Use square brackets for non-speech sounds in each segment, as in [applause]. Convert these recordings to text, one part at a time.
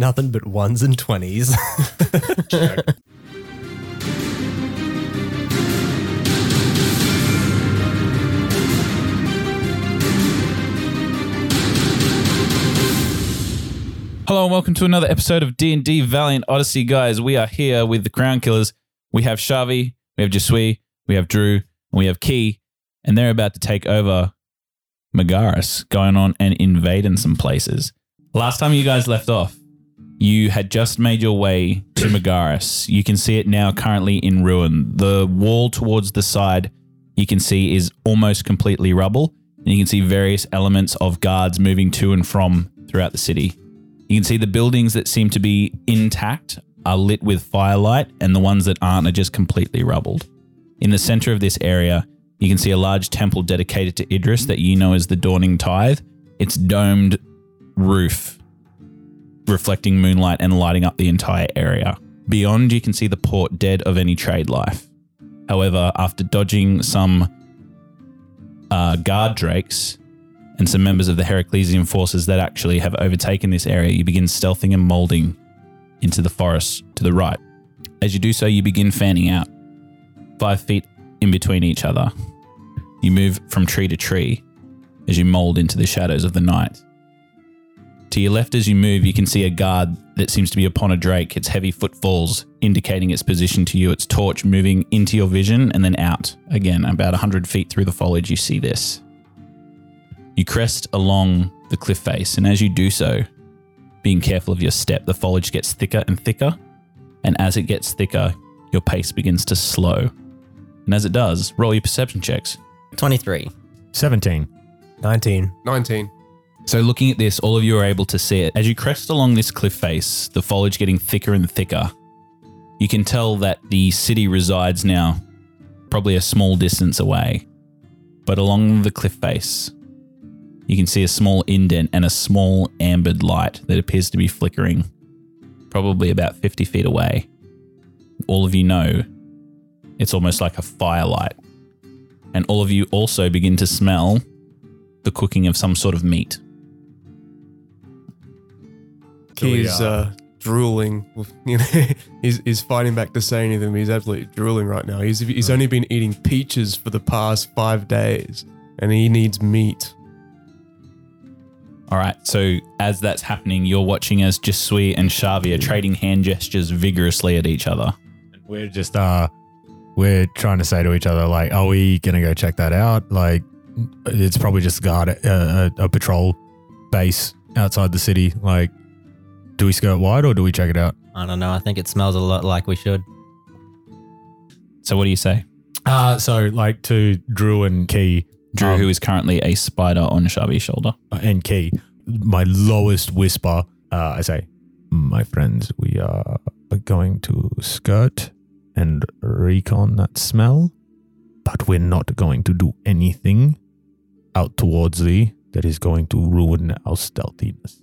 Nothing but ones and twenties. [laughs] Hello and welcome to another episode of D&D Valiant Odyssey, guys. We are here with the Crown Killers. We have Shavi, we have Jasui, we have Drew, and we have Key, and they're about to take over Magaris, going on and invading some places. Last time you guys left off, you had just made your way to Magaris. You can see it now currently in ruin. The wall towards the side you can see is almost completely rubble, and you can see various elements of guards moving to and from throughout the city. You can see the buildings that seem to be intact are lit with firelight, and the ones that aren't are just completely rubbled. In the center of this area, you can see a large temple dedicated to Idris that you know as the Dawning Tithe. Its domed roof reflecting moonlight and lighting up the entire area. Beyond, you can see the port dead of any trade life. However, after dodging some uh, guard drakes, and some members of the Heraclesian forces that actually have overtaken this area, you begin stealthing and molding into the forest to the right. As you do so, you begin fanning out, five feet in between each other. You move from tree to tree as you mold into the shadows of the night. To your left, as you move, you can see a guard that seems to be upon a drake, its heavy footfalls indicating its position to you, its torch moving into your vision and then out. Again, about 100 feet through the foliage, you see this. You crest along the cliff face, and as you do so, being careful of your step, the foliage gets thicker and thicker. And as it gets thicker, your pace begins to slow. And as it does, roll your perception checks. 23. 17. Nineteen. 19. So, looking at this, all of you are able to see it. As you crest along this cliff face, the foliage getting thicker and thicker, you can tell that the city resides now probably a small distance away. But along the cliff face, you can see a small indent and a small ambered light that appears to be flickering, probably about 50 feet away. All of you know it's almost like a firelight. And all of you also begin to smell the cooking of some sort of meat. We, He's uh, uh, drooling. [laughs] You know, he's, he's fighting back to say anything. He's absolutely drooling right now. He's, he's only been eating peaches for the past five days and he needs meat. All right, so as that's happening, you're watching as Jasui and Shavi are trading hand gestures vigorously at each other. We're just uh we're trying to say to each other like, are we gonna go check that out? Like, it's probably just a guard uh, a, a patrol base outside the city. Like, do we skirt wide or do we check it out? I don't know. I think it smells a lot like we should. So, what do you say? Uh so like to Drew and Key, Drew, Um, who is currently a spider on Shavi's shoulder. uh, and Key, my lowest whisper, uh, I say, my friends, we are going to skirt and recon that smell, but we're not going to do anything out towards thee that is going to ruin our stealthiness.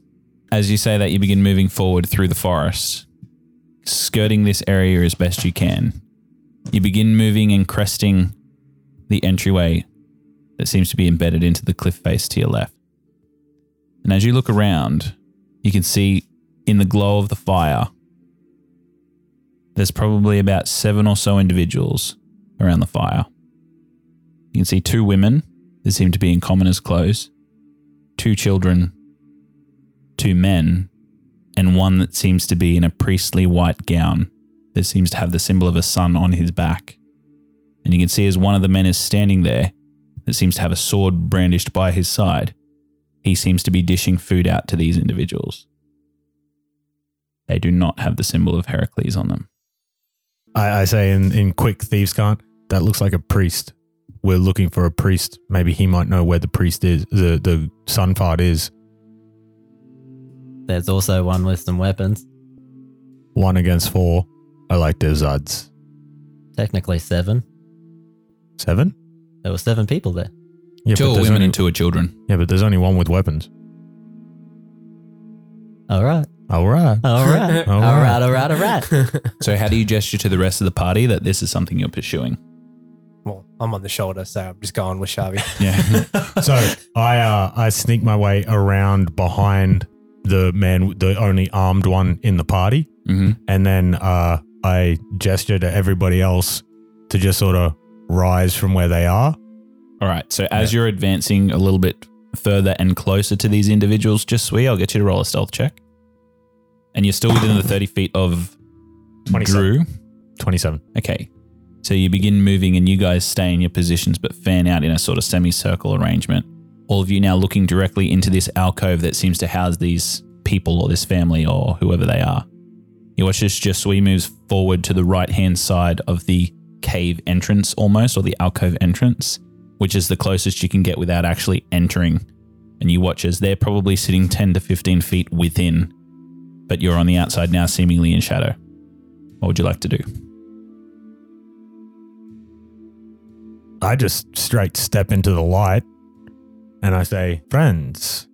As you say that, you begin moving forward through the forest, skirting this area as best you can. You begin moving and cresting the entryway that seems to be embedded into the cliff face to your left. And as you look around, you can see in the glow of the fire, there's probably about seven or so individuals around the fire. You can see two women that seem to be in commoner's clothes, two children, two men, and one that seems to be in a priestly white gown that seems to have the symbol of a sun on his back. And you can see as one of the men is standing there, that seems to have a sword brandished by his side, he seems to be dishing food out to these individuals. They do not have the symbol of Heracles on them. I, I say in, in quick Thieves' Cant, that looks like a priest. We're looking for a priest. Maybe he might know where the priest is, the, the sun fart is. There's also one with some weapons. One against four. I like those odds. Technically seven. Seven? There were seven people there. Yeah, two are women only, and two are children. yeah, but there's only one with weapons. All right. All right. All right. [laughs] All all right. right. All right. All right. [laughs] So, how do you gesture to the rest of the party that this is something you're pursuing? Well, I'm on the shoulder, so I'm just going with Shavi. Yeah. [laughs] so I uh, I sneak my way around behind the man, the only armed one in the party, hmm and then uh, I gesture to everybody else to just sort of rise from where they are. All right. So as you're advancing a little bit further and closer to these individuals, just sweet, I'll get you to roll a stealth check. And you're still within the [laughs] 30 feet of 27. Drew. Twenty-seven. Okay. So you begin moving and you guys stay in your positions but fan out in a sort of semicircle arrangement. All of you now looking directly into this alcove that seems to house these people or this family or whoever they are. You watch as Jasui moves forward to the right hand side of the cave entrance almost, or the alcove entrance, which is the closest you can get without actually entering. And you watch as they're probably sitting 10 to 15 feet within, but you're on the outside now, seemingly in shadow. What would you like to do? I just straight step into the light and I say, Friends,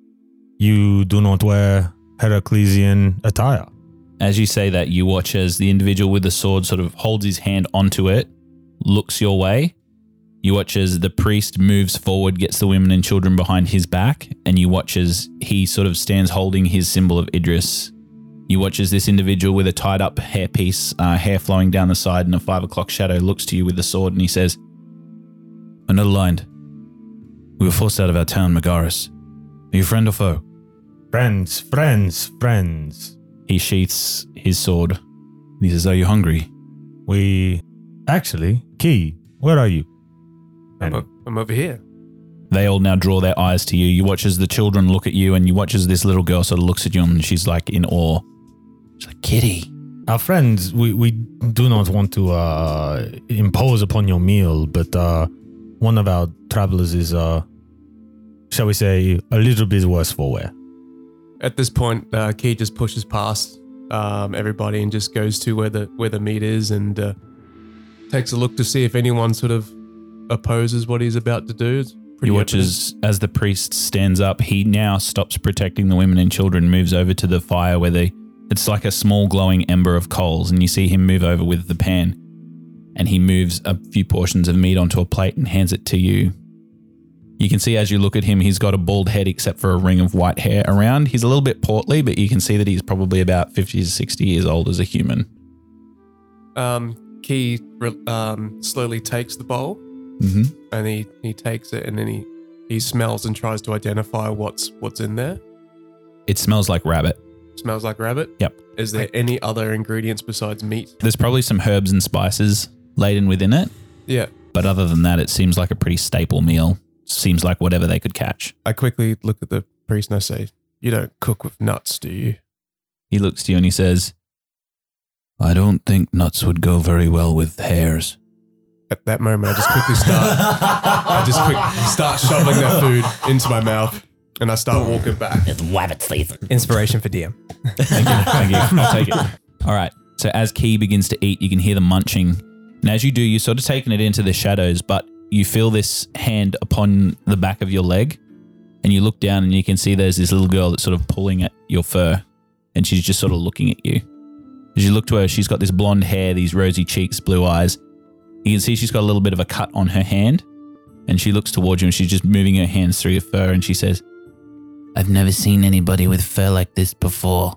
you do not wear Heraclesian attire. As you say that, you watch as the individual with the sword sort of holds his hand onto it, looks your way. You watch as the priest moves forward, gets the women and children behind his back, and you watch as he sort of stands holding his symbol of Idris. You watch as this individual with a tied up hairpiece, uh, hair flowing down the side and a five o'clock shadow, looks to you with the sword and he says, Another line. We were forced out of our town, Megaris. Are you friend or foe? Friends, friends, friends. He sheaths his sword. He says, Are you hungry? We actually, Key, where are you? I'm, o- I'm over here. they all now draw their eyes to you. You watch as the children look at you, and you watch as this little girl sort of looks at you, and she's like in awe. She's like, "Kitty." Our friends, we, we do not want to uh, impose upon your meal, but uh, one of our travelers is, uh, shall we say, a little bit worse for wear. At this point, uh, Key just pushes past um, everybody and just goes to where the where the meat is and uh, takes a look to see if anyone sort of opposes what he's about to do. It's pretty You evident. as as the priest stands up. He now stops protecting the women and children, moves over to the fire where they. It's like a small glowing ember of coals, and you see him move over with the pan, and he moves a few portions of meat onto a plate and hands it to you. You can see as you look at him, he's got a bald head except for a ring of white hair around. He's a little bit portly, but you can see that he's probably about 50 to 60 years old as a human. um, Key um, slowly takes the bowl hmm and he, he takes it and then he, he smells and tries to identify what's what's in there. It smells like rabbit. Smells like rabbit. Yep. Is there any other ingredients besides meat? There's probably some herbs and spices laden within it, Yeah. but other than that, it seems like a pretty staple meal. Seems like whatever they could catch. I quickly look at the priest and I say, "You don't cook with nuts, do you?" He looks to you and he says, I don't think nuts would go very well with hares. At that moment, I just quickly start. I just quick start shoveling that food into my mouth, and I start walking back. It's rabbit season. Inspiration for DM. Thank you. Thank you. I'll take it. All right. So as Key begins to eat, you can hear the munching. And as you do, you're sort of taking it into the shadows, but you feel this hand upon the back of your leg. And you look down and you can see there's this little girl that's sort of pulling at your fur. And she's just sort of looking at you. As you look to her, she's got this blonde hair, these rosy cheeks, blue eyes. You can see she's got a little bit of a cut on her hand. And she looks towards you and she's just moving her hands through your fur. And she says, I've never seen anybody with fur like this before.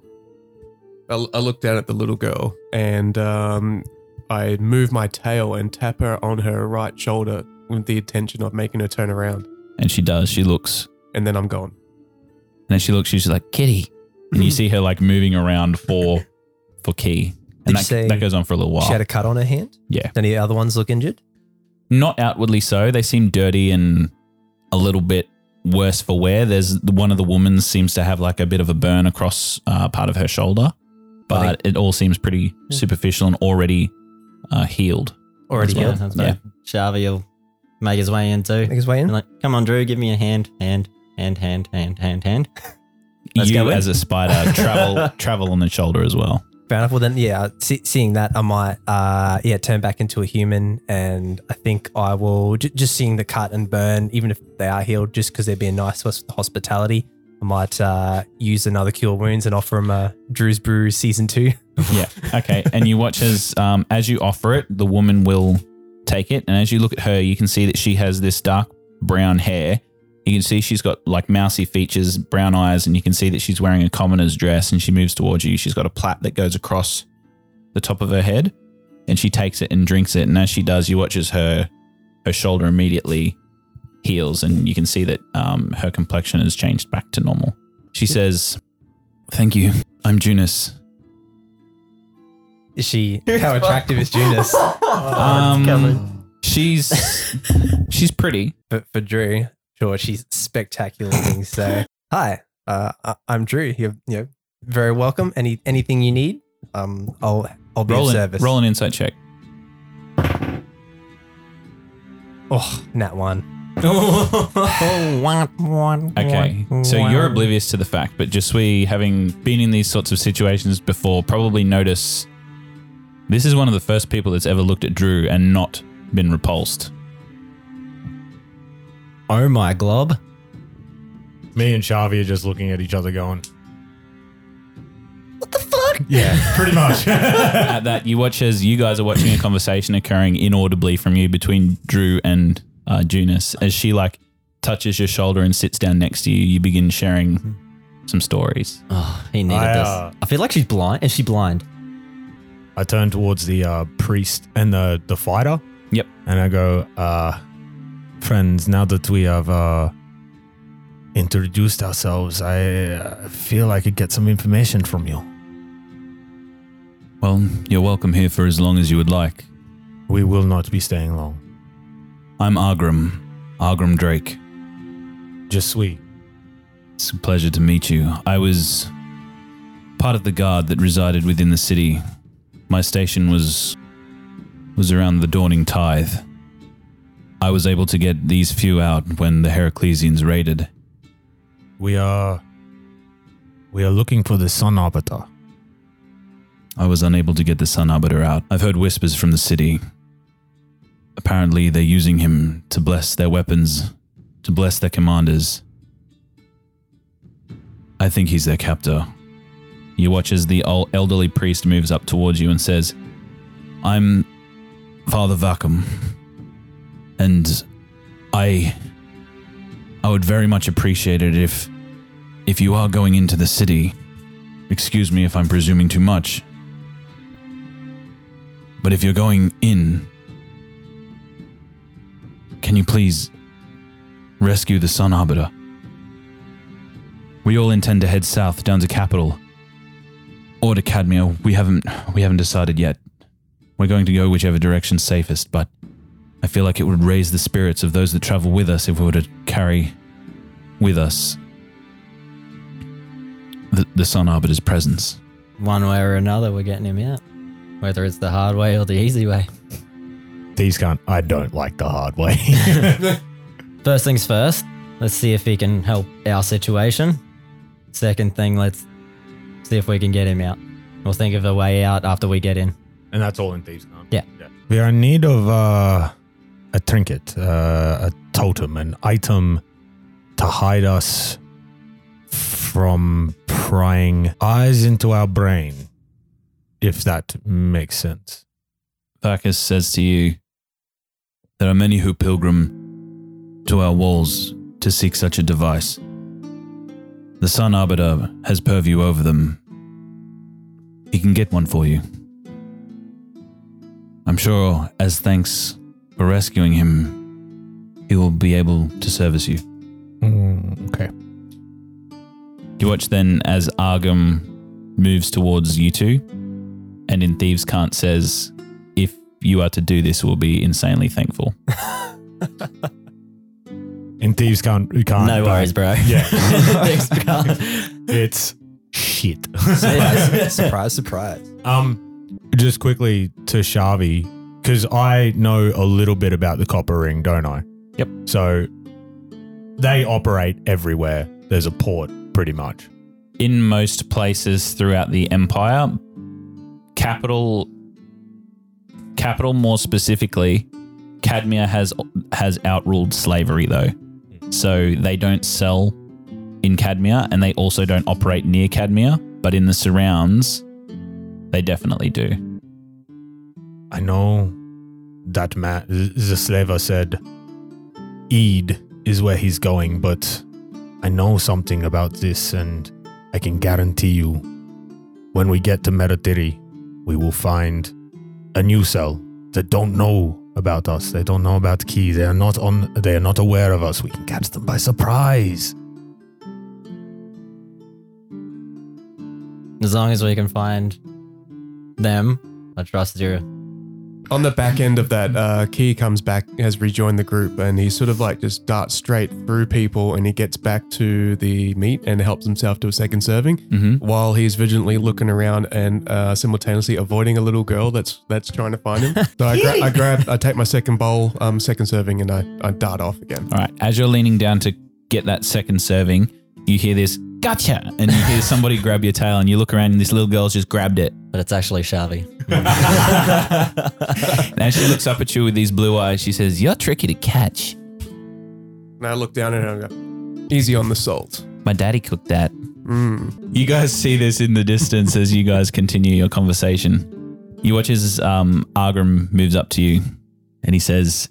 I, I look down at the little girl and um, I move my tail and tap her on her right shoulder with the intention of making her turn around, And she does. She looks. and then I'm gone. And as she looks, she's like, Kitty. And you see her like moving around for for Key. Did And you that, say that goes on for a little while. She had a cut on her hand. Yeah. Any other ones look injured? Not outwardly so. They seem dirty and a little bit worse for wear. There's one of the women seems to have like a bit of a burn across uh, part of her shoulder, but it all seems pretty superficial and already uh, healed. Already Yeah, healed. sounds Yeah. good. Shavi will make his way in too. Make his way in. Like, come on, Drew, give me a hand, hand, hand, hand, hand, hand, hand. [laughs] Let's you as a spider [laughs] travel travel on the shoulder as well. Fair enough. Well, then, yeah, see, seeing that, I might, uh, yeah, turn back into a human, and I think I will j- just seeing the cut and burn, even if they are healed, just because they're being nice to us with the hospitality. I might uh, use another cure wounds and offer them a Drew's Brew season two. yeah. [laughs] Okay. And you watch as um, as you offer it, the woman will take it, and as you look at her, you can see that she has this dark brown hair, You can see she's got like mousy features, brown eyes, and you can see that she's wearing a commoner's dress and she moves towards you. She's got a plait that goes across the top of her head and she takes it and drinks it. And as she does, you watch as her her shoulder immediately heals and you can see that um, her complexion has changed back to normal. She says, Thank you. I'm Junus. Is she how attractive is Junus? [laughs] Um, she's [laughs] she's pretty. for, for Drew, sure, she's spectacular looking. So, [laughs] hi, uh, I- I'm Drew. You're you know very welcome. Any anything you need, um, I'll I'll be Roll of an, service. roll an insight check. Oh, nat one. Okay, so you're oblivious to the fact, but just we having been in these sorts of situations before, probably notice this is one of the first people that's ever looked at Drew and not been repulsed. Oh my glob. Me and Shavi are just looking at each other going, What the fuck? Yeah, pretty much. [laughs] At that, you watch as you guys are watching a conversation occurring inaudibly from you between Drew and uh, Junus. As she like touches your shoulder and sits down next to you, you begin sharing some stories. Oh, he needed I, this. uh, I feel like she's blind. Is she blind? I turn towards the uh, priest and the, the fighter. Yep. And I go, uh, friends, now that we have uh, introduced ourselves, I uh, feel I could get some information from you. Well, you're welcome here for as long as you would like. We will not be staying long. I'm Argram, Argram Drake. Just sweet. It's a pleasure to meet you. I was part of the guard that resided within the city. My station was was around the dawning tithe. I was able to get these few out when the Heraclesians raided. We are. We are looking for the Sun Arbiter. I was unable to get the Sun Arbiter out. I've heard whispers from the city. Apparently, they're using him to bless their weapons, to bless their commanders. I think he's their captor. You watch as the old elderly priest moves up towards you and says, I'm Father Vacuum, and I. I would very much appreciate it if. if you are going into the city. Excuse me if I'm presuming too much. But if you're going in, can you please rescue the Sun Arbiter? We all intend to head south down to Capital or to Cadmia. We haven't we haven't decided yet. We're going to go whichever direction's safest, but I feel like it would raise the spirits of those that travel with us if we were to carry with us the, the Sun Arbiter's presence. One way or another, we're getting him out. Whether it's the hard way or the easy way. These can't. I don't like the hard way. [laughs] [laughs] First things first, let's see if he can help our situation. Second thing, let's see if we can get him out. We'll think of a way out after we get in. and that's all in Thieves' Cant. Yeah. We are in need of uh, a trinket, uh, a totem, an item to hide us from prying eyes into our brain, if that makes sense. Bacchus says to you, There are many who pilgrim to our walls to seek such a device. The Sun Arbiter has purview over them. He can get one for you. I'm sure, as thanks for rescuing him, he will be able to service you. Mm, okay. You watch then as Argram moves towards you two, and in Thieves' Cant says, If you are to do this, we'll be insanely thankful. [laughs] In Thieves can't. Can't. no worries, bro. Yeah. [laughs] Thanks, bro. it's shit. [laughs] surprise, surprise. Um, just quickly to Shavi, because I know a little bit about the copper ring, don't I? Yep. So they operate everywhere. There's a port, pretty much. in most places throughout the empire capital capital more specifically cadmia has has outruled slavery though so they don't sell in cadmia and they also don't operate near cadmia but in the surrounds they definitely do I know that man, Zasleva said, Eid is where he's going, but I know something about this, and I can guarantee you when we get to Meritiri, we will find a new cell that don't know about us. They don't know about Key. They are not on they are not aware of us. We can catch them by surprise. As long as we can find them, I trust you. On the back end of that, uh, Key comes back, has rejoined the group, and he sort of like just darts straight through people and he gets back to the meat and helps himself to a second serving Mm-hmm. while he's vigilantly looking around and uh, simultaneously avoiding a little girl that's that's trying to find him. [laughs] So I, gra- I grab, I take my second bowl, um, second serving, and I, I dart off again. All right. As you're leaning down to get that second serving, you hear this gotcha, and you hear somebody grab your tail, and you look around, and this little girl's just grabbed it. But it's actually Shavi. And as she looks up at you with these blue eyes, she says, "You're tricky to catch. And I look down at her and I go, easy on the salt. My daddy cooked that." Mm. You guys see this in the distance as you guys continue your conversation. You watch as um, Argram moves up to you and he says,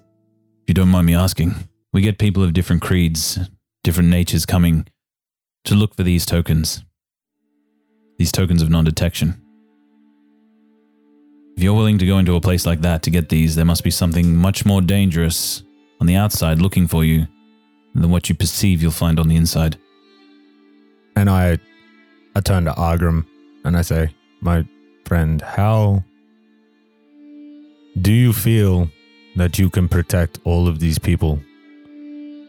If you don't mind me asking, we get people of different creeds, different natures coming to look for these tokens, these tokens of non detection. If you're willing to go into a place like that to get these, there must be something much more dangerous on the outside looking for you than what you perceive you'll find on the inside. And I I turn to Argram and I say, My friend, how do you feel that you can protect all of these people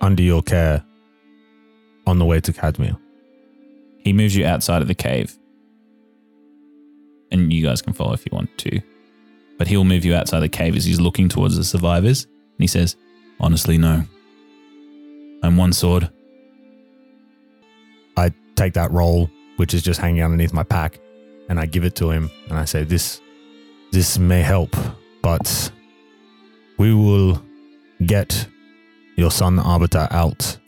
under your care on the way to Cadmia? He moves you outside of the cave. And you guys can follow if you want to. But he'll move you outside the cave as he's looking towards the survivors. And he says, Honestly, no. I'm one sword. I take that roll, which is just hanging underneath my pack, and I give it to him and I say, This this may help, but we will get your Sun Arbiter out.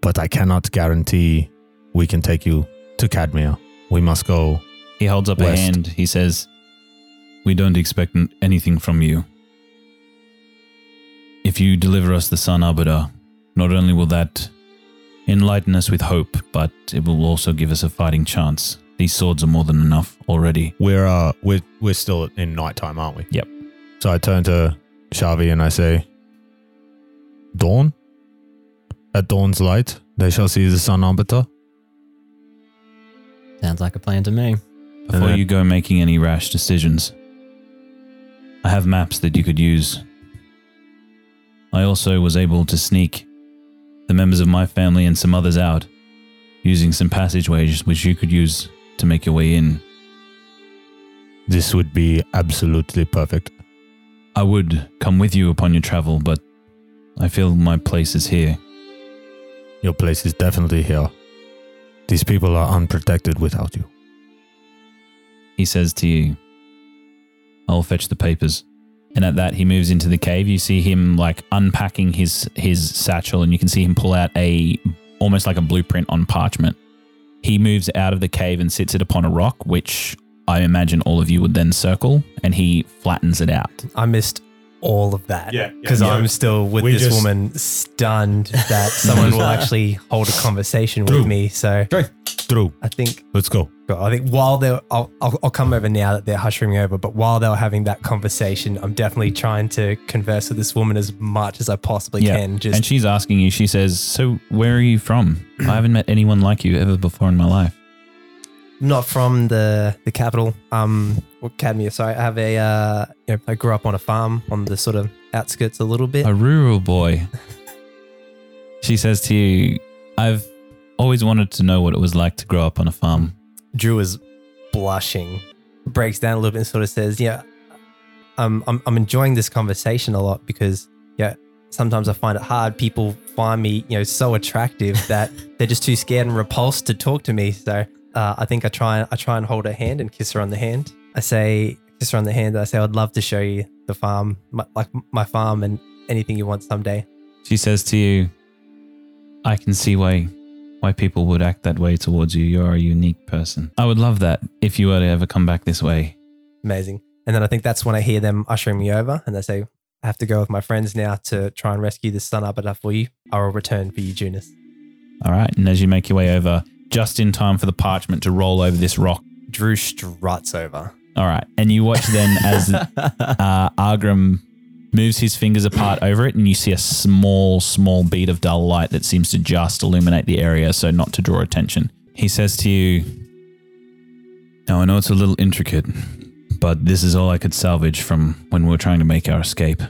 But I cannot guarantee we can take you to Cadmia. We must go. He holds up a hand. He says, We don't expect anything from you. If you deliver us the Sun Arbiter, not only will that enlighten us with hope, but it will also give us a fighting chance. These swords are more than enough already. We're uh we're we're still in nighttime, aren't we? Yep. So I turn to Shavi and I say, Dawn? At dawn's light, they shall see the sun arbiter. Sounds like a plan to me. Before then- you go making any rash decisions, I have maps that you could use. I also was able to sneak the members of my family and some others out using some passageways which you could use to make your way in. This would be absolutely perfect. I would come with you upon your travel, but I feel my place is here. Your place is definitely here. These people are unprotected without you. He says to you, I'll fetch the papers. And at that, he moves into the cave. You see him like unpacking his his satchel, and you can see him pull out a almost like a blueprint on parchment. He moves out of the cave and sits it upon a rock, which I imagine all of you would then circle, and he flattens it out. I missed all of that. Yeah, yeah, Because yeah. I'm still with We this just- woman stunned that [laughs] someone will actually hold a conversation with me. So Drew, I think let's go. I think while they're, I'll, I'll, I'll come over now that they're hushing me over, but while they were having that conversation, I'm definitely trying to converse with this woman as much as I possibly Yeah. can. Just and she's asking you, she says, So where are you from? [clears throat] I haven't met anyone like you ever before in my life. not from the the capital, um, or Cadmia. Sorry, I have a, uh, you know, I grew up on a farm on the sort of outskirts a little bit. A rural boy. [laughs] she says to you, I've always wanted to know what it was like to grow up on a farm. Drew is blushing, breaks down a little bit and sort of says, Yeah, um, I'm, I'm enjoying this conversation a lot because, yeah, sometimes I find it hard. People find me, you know, so attractive [laughs] that they're just too scared and repulsed to talk to me. So uh, I think I try, I try and hold her hand and kiss her on the hand. I say, kiss her on the hand. I say, I'd love to show you the farm, my, like my farm and anything you want someday. She says to you, I can see why why people would act that way towards you. You're a unique person. I would love that if you were to ever come back this way. Amazing. And then I think that's when I hear them ushering me over and they say, I have to go with my friends now to try and rescue this sun arbiter for you. I will return for you, Junus. All right. And as you make your way over, just in time for the parchment to roll over this rock. Drew struts over. All right. And you watch then as [laughs] uh, Argram moves his fingers apart over it, and you see a small, small bead of dull light that seems to just illuminate the area so not to draw attention. He says to you, Now I know it's a little intricate, but this is all I could salvage from when we were trying to make our escape.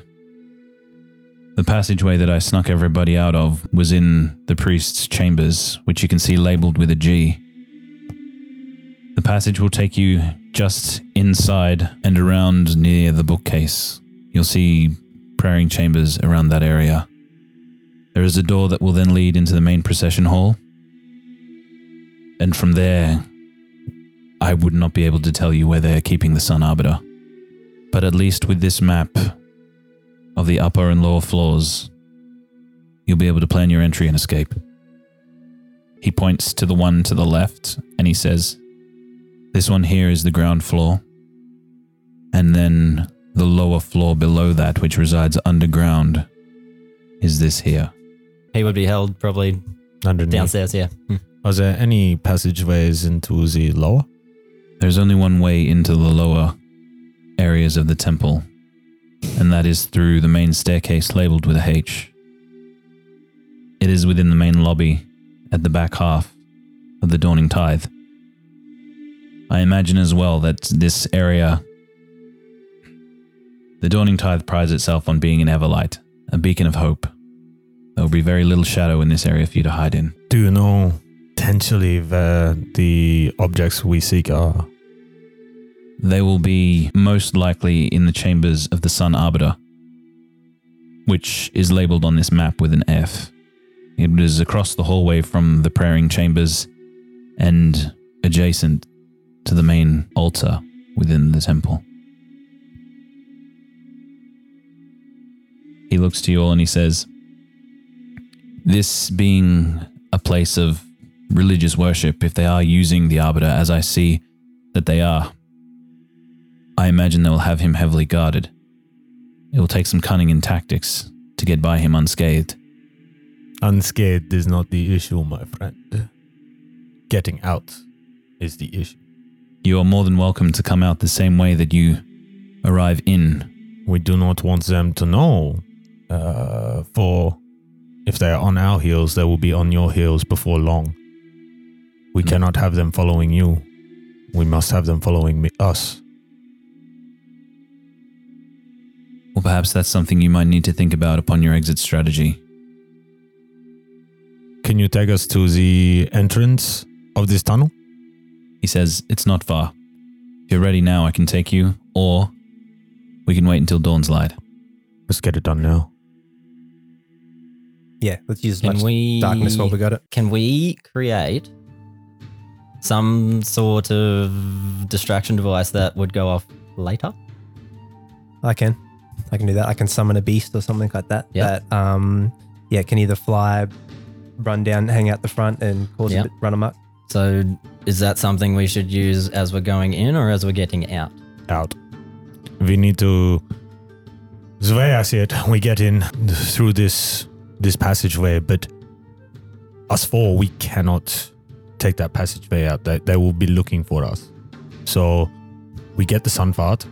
The passageway that I snuck everybody out of was in the priest's chambers, which you can see labeled with a G. The passage will take you just inside and around near the bookcase. You'll see praying chambers around that area. There is a door that will then lead into the main procession hall. And from there, I would not be able to tell you where they're keeping the Sun Arbiter. But at least with this map of the upper and lower floors, you'll be able to plan your entry and escape. He points to the one to the left and he says, This one here is the ground floor. And then the lower floor below that, which resides underground, is this here. He would be held probably Underneath. downstairs, yeah. Hmm. Are there any passageways into the lower? There's only one way into the lower areas of the temple, and that is through the main staircase labeled with a H. It is within the main lobby at the back half of the Dawning Tithe. I imagine as well that this area, the Dawning Tithe prides itself on being an everlight, a beacon of hope. There will be very little shadow in this area for you to hide in. Do you know potentially where the objects we seek are? They will be most likely in the chambers of the Sun Arbiter, which is labeled on this map with an F. It is across the hallway from the praying chambers and adjacent to the main altar within the temple. He looks to you all and he says, This being a place of religious worship, if they are using the Arbiter as I see that they are, I imagine they will have him heavily guarded. It will take some cunning and tactics to get by him unscathed. Unscathed is not the issue, my friend. Getting out is the issue. You are more than welcome to come out the same way that you arrive in. We do not want them to know. Uh, for if they are on our heels, they will be on your heels before long. We Hmm. cannot have them following you. We must have them following me, us. Or perhaps that's something you might need to think about upon your exit strategy. Can you take us to the entrance of this tunnel? He says, It's not far. If you're ready now, I can take you, or we can wait until dawn's light. Let's get it done now. Yeah, let's use as Can much we darkness while we got it. Can we create some sort of distraction device that would go off later? I can. I can do that. I can summon a beast or something like that. Yeah. That um yeah, can either fly, run down, hang out the front and cause Yeah. a bit run amok. So is that something we should use as we're going in or as we're getting out? Out. We need to. The way I see it, we get in through this this passageway, but us four, we cannot take that passageway out. They, they will be looking for us. So we get the Sunfart,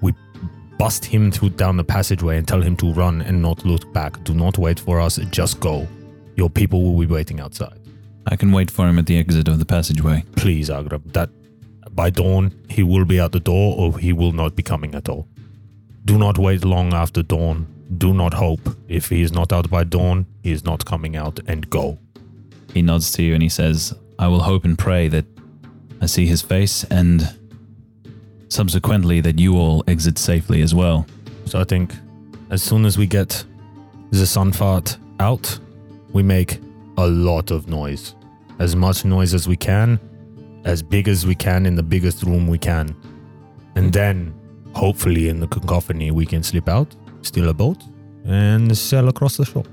we bust him through down the passageway and tell him to run and not look back. Do not wait for us, just go. Your people will be waiting outside. I can wait for him at the exit of the passageway. Please, Agrab, that by dawn he will be at the door or he will not be coming at all. Do not wait long after dawn. Do not hope. If he is not out by dawn, he is not coming out and go. He nods to you and he says, I will hope and pray that I see his face and subsequently that you all exit safely as well. So I think as soon as we get the Sunfart out, we make a lot of noise. As much noise as we can, as big as we can in the biggest room we can. And then, hopefully, in the cacophony, we can slip out, steal a boat, and sail across the shore.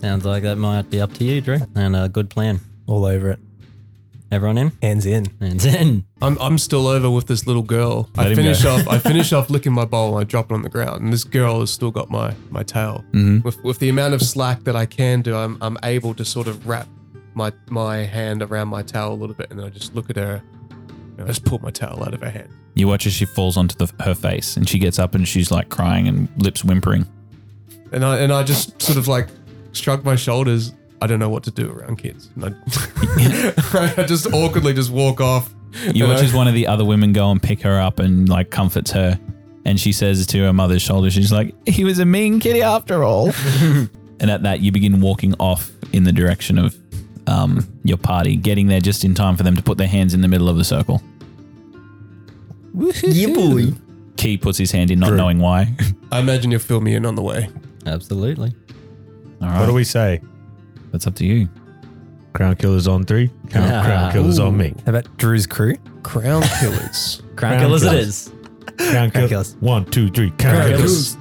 Sounds like that might be up to you, Drew. And a good plan. All over it. Everyone in? Hands in. Hands in. I'm, I'm still over with this little girl. Let I him finish go. off I [laughs] finish off licking my bowl and I drop it on the ground. And this girl has still got my, my tail. Mhm. With with the amount of slack that I can do, I'm I'm able to sort of wrap my my hand around my towel a little bit and then I just look at her and I just pull my towel out of her hand. You watch as she falls onto the, her face and she gets up and she's like crying and lips whimpering. And I and I just sort of like shrug my shoulders. I don't know what to do around kids. And I, [laughs] I just awkwardly just walk off. You And watch as one of the other women go and pick her up and like comforts her. And she says to her mother's shoulder, she's like, he was a mean kitty after all. [laughs] and at that, you begin walking off in the direction of um, your party, getting there just in time for them to put their hands in the middle of the circle. Yeah, boy. Key puts his hand in, not Drew. knowing why. I imagine you'll fill me in on the way. Absolutely. All What do we say? That's up to you. Crown killers on three. Crown, Yeah. crown killers on me. How about Drew's crew? Crown killers. [laughs] Crown Crown killers it killers. is. Crown Crown killers. killers. One, two, three. Crown, Crown killers. killers.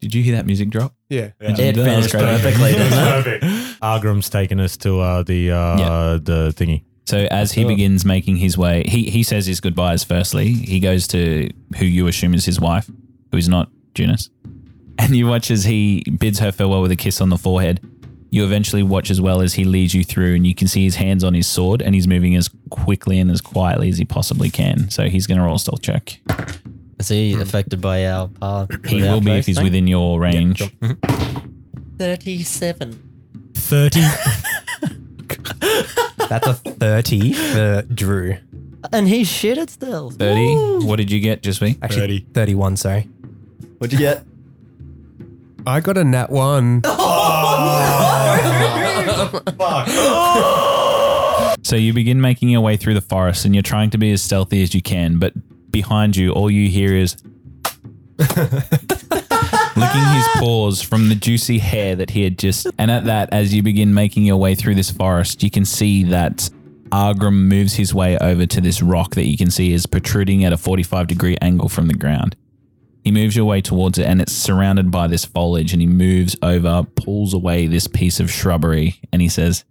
Did you hear that music drop? Yeah. It That was finished great. perfectly, didn't it? [laughs] Perfect. Argram's taking us to uh, the uh, Yeah. the thingy. So as he Oh. begins making his way, he, he says his goodbyes firstly. He goes to who you assume is his wife, who is not Junus. And you watch as he bids her farewell with a kiss on the forehead. You eventually watch as well as he leads you through, and you can see his hands on his sword, and he's moving as quickly and as quietly as he possibly can. So he's going to roll a stealth check. Is he affected by our path? He will be if he's within your range. Mm-hmm. 37. 30. [laughs] [laughs] That's a 30 for Drew. And he's shit at stealth. 30. What did you get, just me? Actually, 30. 31, sorry. What'd you get? I got a nat one. [laughs] Oh, So you begin making your way through the forest and you're trying to be as stealthy as you can, but behind you, all you hear is [laughs] licking his paws from the juicy hare that he had just. And at that, as you begin making your way through this forest, you can see that Argram moves his way over to this rock that you can see is protruding at a 45 degree angle from the ground. He moves your way towards it and it's surrounded by this foliage and he moves over, pulls away this piece of shrubbery, and he says,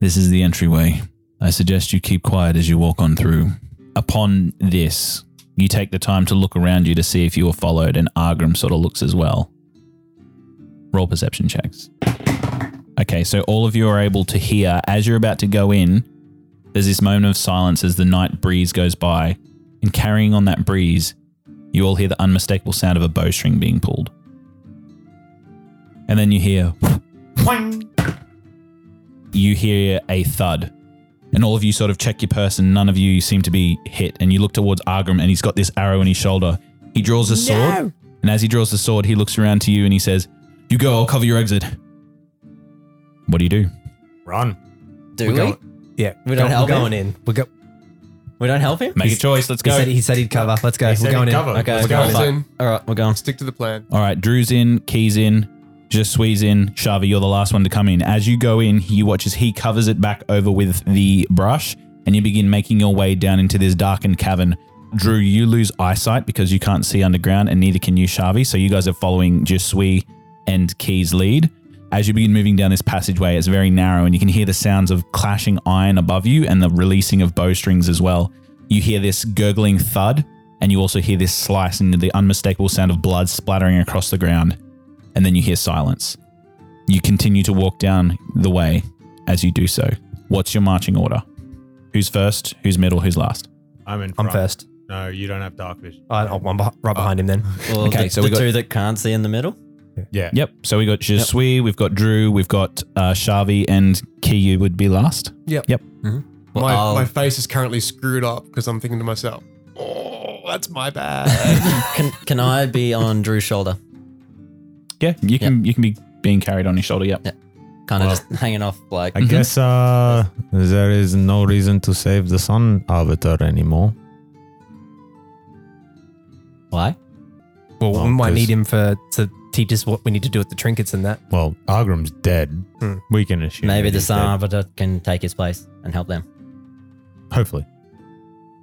This is the entryway. I suggest you keep quiet as you walk on through. Upon this, you take the time to look around you to see if you are followed, and Argram sort of looks as well. Roll perception checks. Okay, so all of you are able to hear as you're about to go in. There's this moment of silence as the night breeze goes by, and carrying on that breeze, you all hear the unmistakable sound of a bowstring being pulled. And then you hear. You hear a thud and all of you sort of check your person. None of you seem to be hit, and you look towards Argram, and he's got this arrow in his shoulder. He draws a sword, and as he draws the sword, he looks around to you and he says, "You go. I'll cover your exit." What do you do? Run. Do We're we? going- Yeah, We don't go- help we're him? going in. We're go- We don't help him? Make a choice. Let's he, go. said, he said he'd cover. Let's go. He We're said going he'd in. cover. Okay, Let's we're go. going. in. All right, we're going. Stick to the plan. All right, Drew's in, Key's in, Jasui in, Shavi, you're the last one to come in. As you go in, you watch as he covers it back over with the brush, and you begin making your way down into this darkened cavern. Drew, you lose eyesight because you can't see underground, and neither can you, Shavi. So you guys are following Jasui and Key's lead. As you begin moving down this passageway, it's very narrow, and you can hear the sounds of clashing iron above you and the releasing of bowstrings as well. You hear this gurgling thud, and you also hear this slice and the unmistakable sound of blood splattering across the ground. And then you hear silence. You continue to walk down the way as you do so. What's your marching order? Who's first? Who's middle? Who's last? I'm in I'm front. first. No, you don't have dark vision. I, I'm beh- right behind him then. Well, Okay, the, so the we got- two that can't see in the middle. Yeah. Yep. So we got Jasui, we've got Drew, we've got uh, Shavi, and Kiyu would be last. Yep. Yep. Well, my, I'll- my face is currently screwed up because I'm thinking to myself, oh, that's my bad. [laughs] can can I be on Drew's shoulder? Yeah, you can you can be being carried on your shoulder. Yep. Yeah. Kind of Well, just hanging off like. I guess uh, there is no reason to save the Sun Avatar anymore. Why? Well, Well, we might 'cause- need him for to teach us what we need to do with the trinkets and that. Well, Argram's dead. Hmm. We can assume. Maybe that the he's Sun dead. Arbiter can take his place and help them. Hopefully.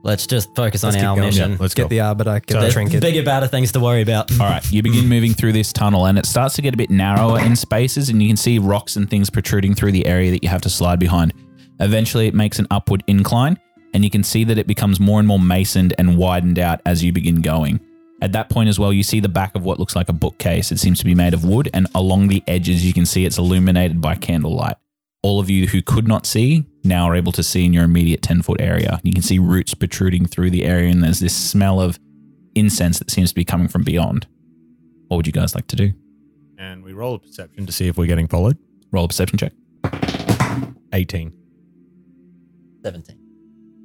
Let's just focus Let's on keep our going. mission. Yeah, let's Get go. the arbiter, get So- the There's trinket. bigger, badder things to worry about. [laughs] All right, you begin moving through this tunnel, and it starts to get a bit narrower in spaces, and you can see rocks and things protruding through the area that you have to slide behind. Eventually, it makes an upward incline, and you can see that it becomes more and more masoned and widened out as you begin going. At that point as well, you see the back of what looks like a bookcase. It seems to be made of wood, and along the edges, you can see it's illuminated by candlelight. All of you who could not see now are able to see in your immediate 10 foot area. You can see roots protruding through the area, and there's this smell of incense that seems to be coming from beyond. What would you guys like to do? And we roll a perception to see if we're getting followed. Roll a perception check. 18. 17.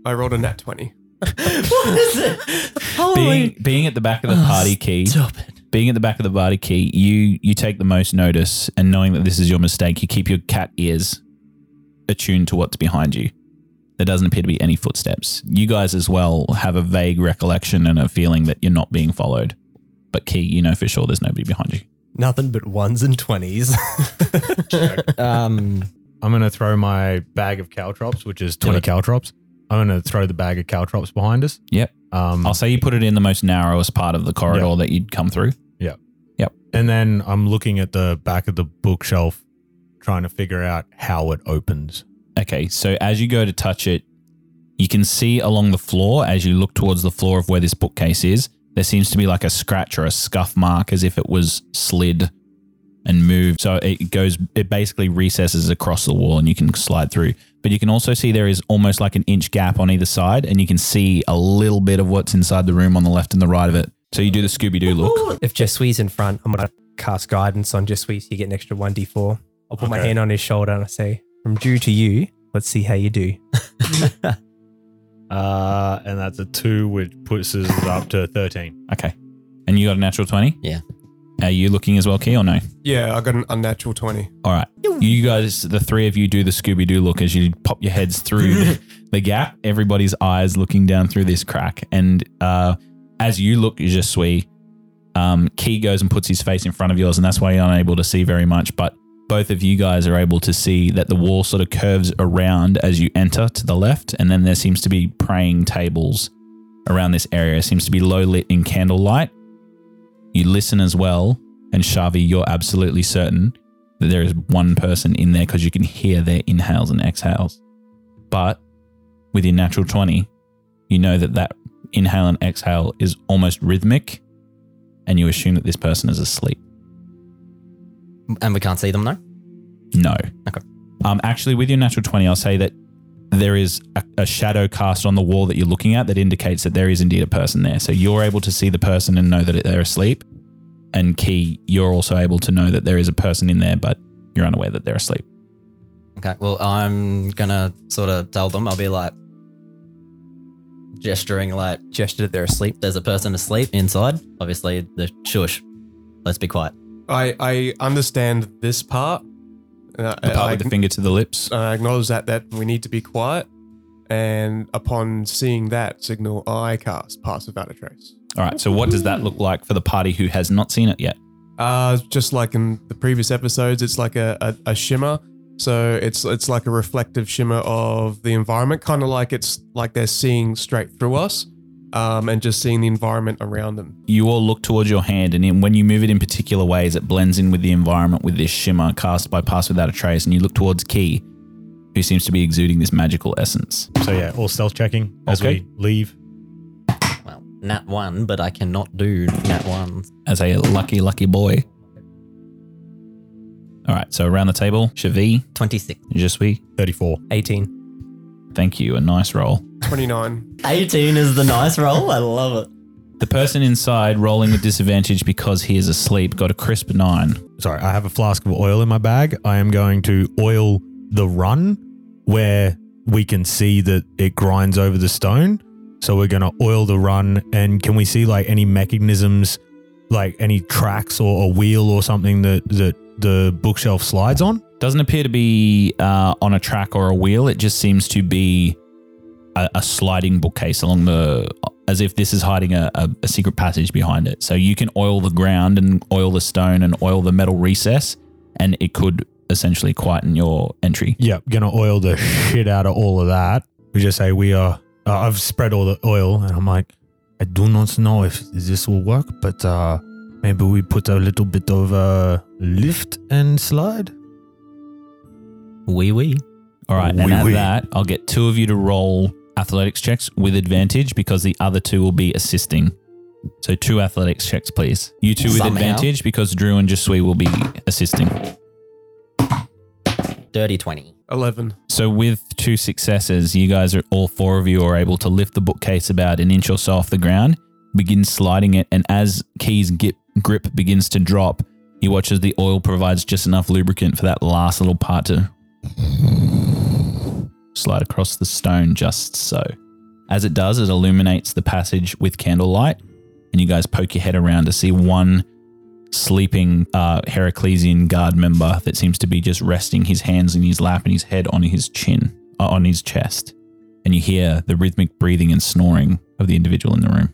I rolled a nat 20. What is it? Holy. Being, being at the back of the party key, Stop it. being at the back of the party key, you you take the most notice, and knowing that this is your mistake, you keep your cat ears attuned to what's behind you. There doesn't appear to be any footsteps. You guys as well have a vague recollection and a feeling that you're not being followed. But Key, you know for sure there's nobody behind you. Nothing but ones and twenties. [laughs] Um, I'm going to throw my bag of caltrops, which is 20 it. caltrops. I'm going to throw the bag of caltrops behind us. Yep. Um, I'll say you put it in the most narrowest part of the corridor that you'd come through. Yep. Yep. And then I'm looking at the back of the bookshelf, trying to figure out how it opens. Okay, so as you go to touch it, you can see along the floor as you look towards the floor of where this bookcase is, there seems to be like a scratch or a scuff mark as if it was slid and move. So it goes, it basically recesses across the wall and you can slide through. But you can also see there is almost like an inch gap on either side and you can see a little bit of what's inside the room on the left and the right of it. So you do the Scooby Doo look. if Jasui's in front, I'm gonna cast guidance on Jasui so you get an extra one d4. I'll put my hand on his shoulder and I say, "From Drew to you, let's see how you do." [laughs] Uh, and that's a two, which puts us up to 13. Okay. And you got a natural 20? Yeah. Are you looking as well, Key, or no? Yeah, I got an unnatural 20. All right. You guys, the three of you do the Scooby Doo look as you pop your heads through the, [laughs] the gap. Everybody's eyes looking down through this crack. And uh, as you look, Jasui, um, Key goes and puts his face in front of yours, and that's why you're unable to see very much. But both of you guys are able to see that the wall sort of curves around as you enter to the left. And then there seems to be praying tables around this area. It seems to be low lit in candlelight. You listen as well. And Shavi, you're absolutely certain that there is one person in there because you can hear their inhales and exhales. But with your natural 20, you know that that inhale and exhale is almost rhythmic, and you assume that this person is asleep. and we can't see them though. No. Okay. Um, actually, with your natural 20, I'll say that there is a, a shadow cast on the wall that you're looking at that indicates that there is indeed a person there. So you're able to see the person and know that they're asleep. And Key, you're also able to know that there is a person in there, but you're unaware that they're asleep. Okay. Well, I'm gonna sort of tell them. I'll be like gesturing, like Gesture that they're asleep. there's a person asleep inside. Obviously, the shush. Let's be quiet. I, I understand this part. Uh, The part I, with the finger to the lips. I acknowledge that that we need to be quiet. And upon seeing that signal, I cast Pass Without a Trace. All right. So, what does that look like for the party who has not seen it yet? Uh, just like in the previous episodes, it's like a, a, a shimmer. So it's it's like a reflective shimmer of the environment, kind of like it's like they're seeing straight through us, um, and just seeing the environment around them. You all look towards your hand, and in, when you move it in particular ways, it blends in with the environment with this shimmer cast by Pass Without a Trace. And you look towards Key, who seems to be exuding this magical essence. So, yeah, all stealth checking as Okay. we leave. Well, nat one, but I cannot do nat ones. as a lucky, lucky boy. All right, so around the table, Shavi, Twenty six. Jasui. 34. 18. Thank you, a nice roll. Twenty nine. 18 is the nice roll. I love it. The person inside rolling with disadvantage because he is asleep got a crisp nine. Sorry, I have a flask of oil in my bag. I am going to oil the run where we can see that it grinds over the stone. So we're going to oil the run. And can we see like any mechanisms, like any tracks or a wheel or something that, that the bookshelf slides on? Doesn't appear to be uh, on a track or a wheel. It just seems to be a, a sliding bookcase along the, as if this is hiding a, a, a secret passage behind it. So you can oil the ground and oil the stone and oil the metal recess, and it could essentially quieten your entry. Yep, gonna oil the shit out of all of that. We just say we are. Uh, I've spread all the oil, and I'm like, I do not know if this will work, but uh, maybe we put a little bit of uh, lift and slide. Wee wee. All right, and Oui, at oui. that, I'll get two of you to roll athletics checks with advantage because the other two will be assisting. So two athletics checks, please. You two with Somehow. advantage because Drew and Jasui will be assisting. Dirty 20. 11. So with two successes, you guys are all four of you are able to lift the bookcase about an inch or so off the ground, begin sliding it, and as Key's gip, grip begins to drop, he watches the oil provides just enough lubricant for that last little part to slide across the stone just so. As it does, it illuminates the passage with candlelight, and you guys poke your head around to see one sleeping uh, Heraclesian guard member that seems to be just resting his hands in his lap and his head on his chin, uh, on his chest. And you hear the rhythmic breathing and snoring of the individual in the room.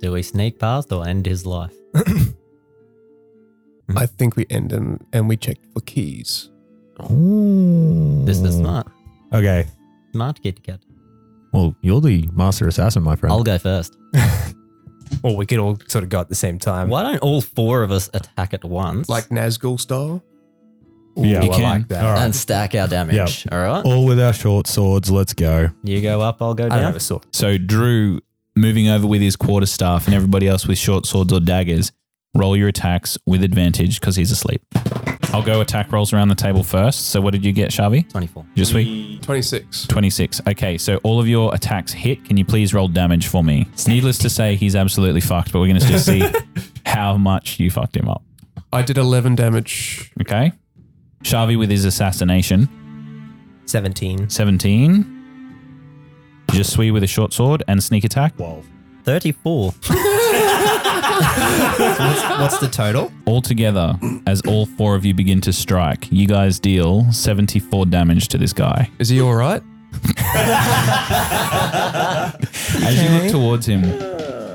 Do we sneak past or end his life? [clears throat] I think we end him and we checked for keys. This is smart. Okay. Smart Kit Kat. Well, you're the master assassin, my friend. I'll go first. [laughs] Or we could all sort of go at the same time. Why don't all four of us attack at once? Like Nazgul style? yeah, Ooh, You I can. like that. All right. and stack our damage. All right. all with our short swords. Let's go. You go up, I'll go I don't down. have a sword. So Drew moving over with his quarterstaff and everybody else with short swords or daggers, roll your attacks with advantage because he's asleep. I'll go attack rolls around the table first. So what did you get, Shavi? 24. Just we 26. 26. Okay, so all of your attacks hit. Can you please roll damage for me? It's needless to say, he's absolutely fucked, but we're going to just see [laughs] how much you fucked him up. I did 11 damage. Okay. Shavi with his assassination, 17. 17. Jasui with a short sword and sneak attack. 12. 34. [laughs] What's, what's the total? Altogether, as all four of you begin to strike, you guys deal 74 damage to this guy. Is he all right? [laughs] As you look towards him,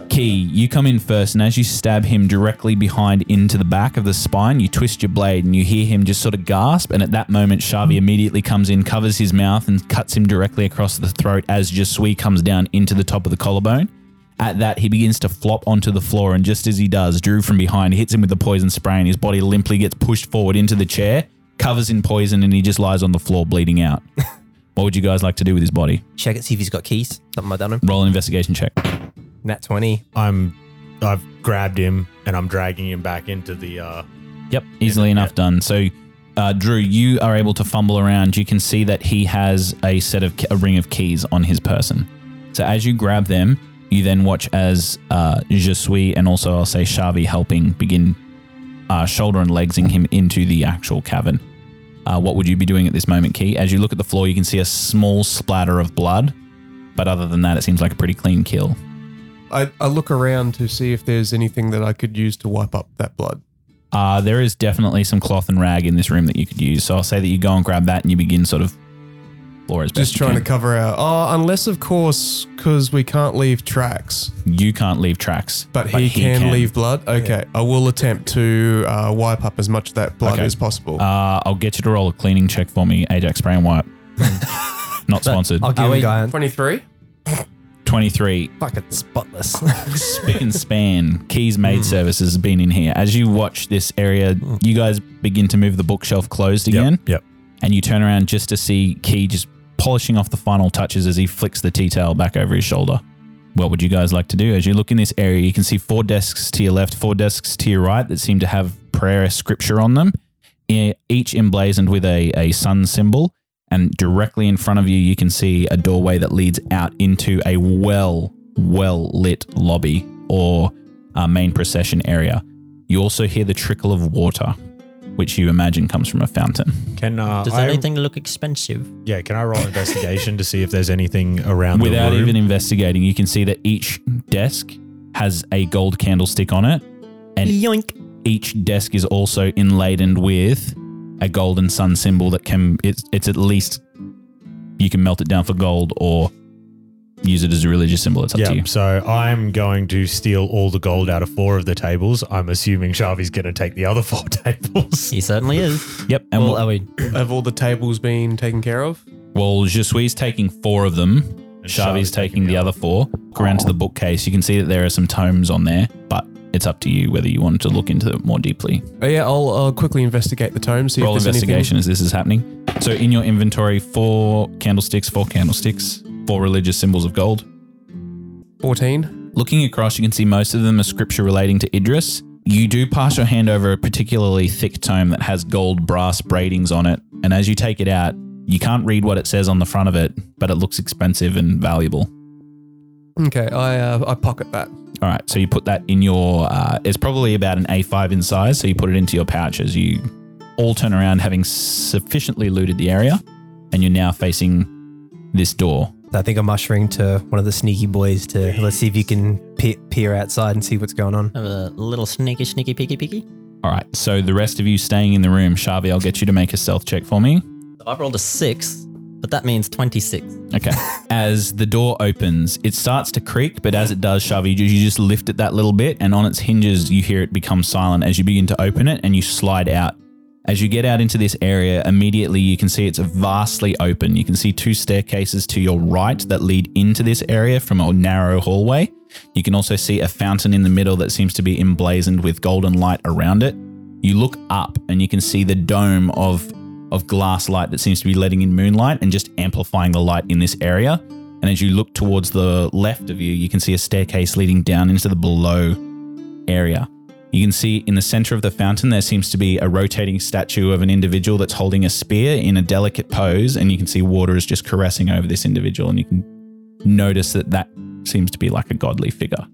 Key, you come in first, and as you stab him directly behind into the back of the spine, you twist your blade and you hear him just sort of gasp. And at that moment, Shavi immediately comes in, covers his mouth, and cuts him directly across the throat as Jasui comes down into the top of the collarbone. At that, he begins to flop onto the floor, and just as he does, Drew from behind hits him with the poison spray, and his body limply gets pushed forward into the chair, covers in poison, and he just lies on the floor bleeding out. [laughs] what would you guys like to do with his body? Check it, see if he's got keys. Something like that. on him. Roll an investigation check. Nat 20. I'm. I've grabbed him and I'm dragging him back into the. uh Yep, easily enough done. So, uh, Drew, you are able to fumble around. You can see that he has a set of a ring of keys on his person. So, as you grab them, you then watch as uh, Jasui and also I'll say Shavi helping begin uh, shoulder and legsing him into the actual cavern. Uh, what would you be doing at this moment, Key? As you look at the floor, you can see a small splatter of blood, but other than that, it seems like a pretty clean kill. I, I look around to see if there's anything that I could use to wipe up that blood. Uh, there is definitely some cloth and rag in this room that you could use. So I'll say that you go and grab that and you begin sort of floor as best Just you trying can. to cover our. Oh, unless, of course, because we can't leave tracks, You can't leave tracks, but he, can, leave blood. Okay, I will attempt to uh, wipe up as much of that blood Okay. as possible. Uh, I'll get you to roll a cleaning check for me, Ajax Spray and Wipe. [laughs] Not sponsored. I'll give Are him we- a 23? 23. fucking spotless. Spick and span. Keys Maid Services has been in here. As you watch this area, you guys begin to move the bookshelf closed again. Yep. Yep. and you turn around just to see Key just polishing off the final touches as he flicks the tea towel back over his shoulder. What would you guys like to do? As you look in this area, you can see four desks to your left, four desks to your right that seem to have prayer scripture on them, each emblazoned with a, a sun symbol. And directly in front of you, you can see a doorway that leads out into a well, well lit lobby or uh, main procession area. You also hear the trickle of water, which you imagine comes from a fountain. Can uh, Does I, anything look expensive? Yeah. Can I roll an investigation to see if there's anything around Without the room? even investigating, you can see that each desk has a gold candlestick on it, and Yoink. each desk is also inladen with a golden sun symbol that can it's it's at least you can melt it down for gold or use it as a religious symbol. It's up to yeah. you. So I'm going to steal all the gold out of four of the tables. I'm assuming Shavi's going to take the other [laughs] four tables. He certainly is. Yep. And well, well, are we? Have all the tables been taken care of? well Jasui taking four of them. Shavi's taking the other four. Look around to the bookcase. You can see that there are some tomes on there, but it's up to you whether you want to look into it more deeply. Oh, yeah, I'll, I'll quickly investigate the tome. See Roll if there's investigation as this is happening. So in your inventory, four candlesticks, four candlesticks, four religious symbols of gold. Fourteen. Looking across, you can see most of them are scripture relating to Idris. You do pass your hand over a particularly thick tome that has gold brass braidings on it, and as you take it out, you can't read what it says on the front of it, but it looks expensive and valuable. Okay, I uh, I pocket that. All right, so you put that in your. Uh, it's probably about an A5 in size, so you put it into your pouch as you all turn around, having sufficiently looted the area, and you're now facing this door. I think I'm ushering to one of the sneaky boys to let's see if you can pe- peer outside and see what's going on. Have a little sneaky, sneaky, peeky, peeky. All right, so the rest of you staying in the room, Shavi, I'll get you to make a stealth check for me. I rolled a six, but that means 26. Okay. [laughs] as the door opens, it starts to creak, but as it does, Shavi, you you just lift it that little bit, and on its hinges, you hear it become silent as you begin to open it and you slide out. As you get out into this area, immediately you can see it's vastly open. You can see two staircases to your right that lead into this area from a narrow hallway. You can also see a fountain in the middle that seems to be emblazoned with golden light around it. You look up and you can see the dome of of glass light that seems to be letting in moonlight and just amplifying the light in this area. And as you look towards the left of you, you can see a staircase leading down into the below area. You can see in the center of the fountain, there seems to be a rotating statue of an individual that's holding a spear in a delicate pose. And you can see water is just caressing over this individual. And you can notice that that seems to be like a godly figure.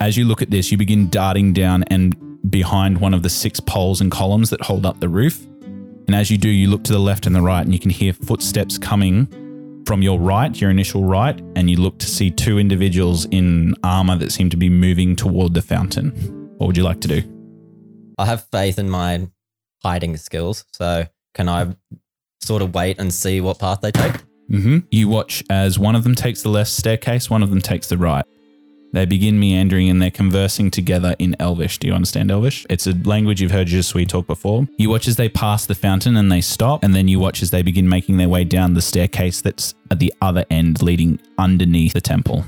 As you look at this, you begin darting down and behind one of the six poles and columns that hold up the roof. And as you do, you look to the left and the right, and you can hear footsteps coming from your right, your initial right, and you look to see two individuals in armor that seem to be moving toward the fountain. What would you like to do? I have faith in my hiding skills, so can I sort of wait and see what path they take? hmm You watch as one of them takes the left staircase, one of them takes the right. They begin meandering and they're conversing together in Elvish. Do you understand Elvish? It's a language you've heard Jasui talk before. You watch as they pass the fountain and they stop, and then you watch as they begin making their way down the staircase that's at the other end leading underneath the temple.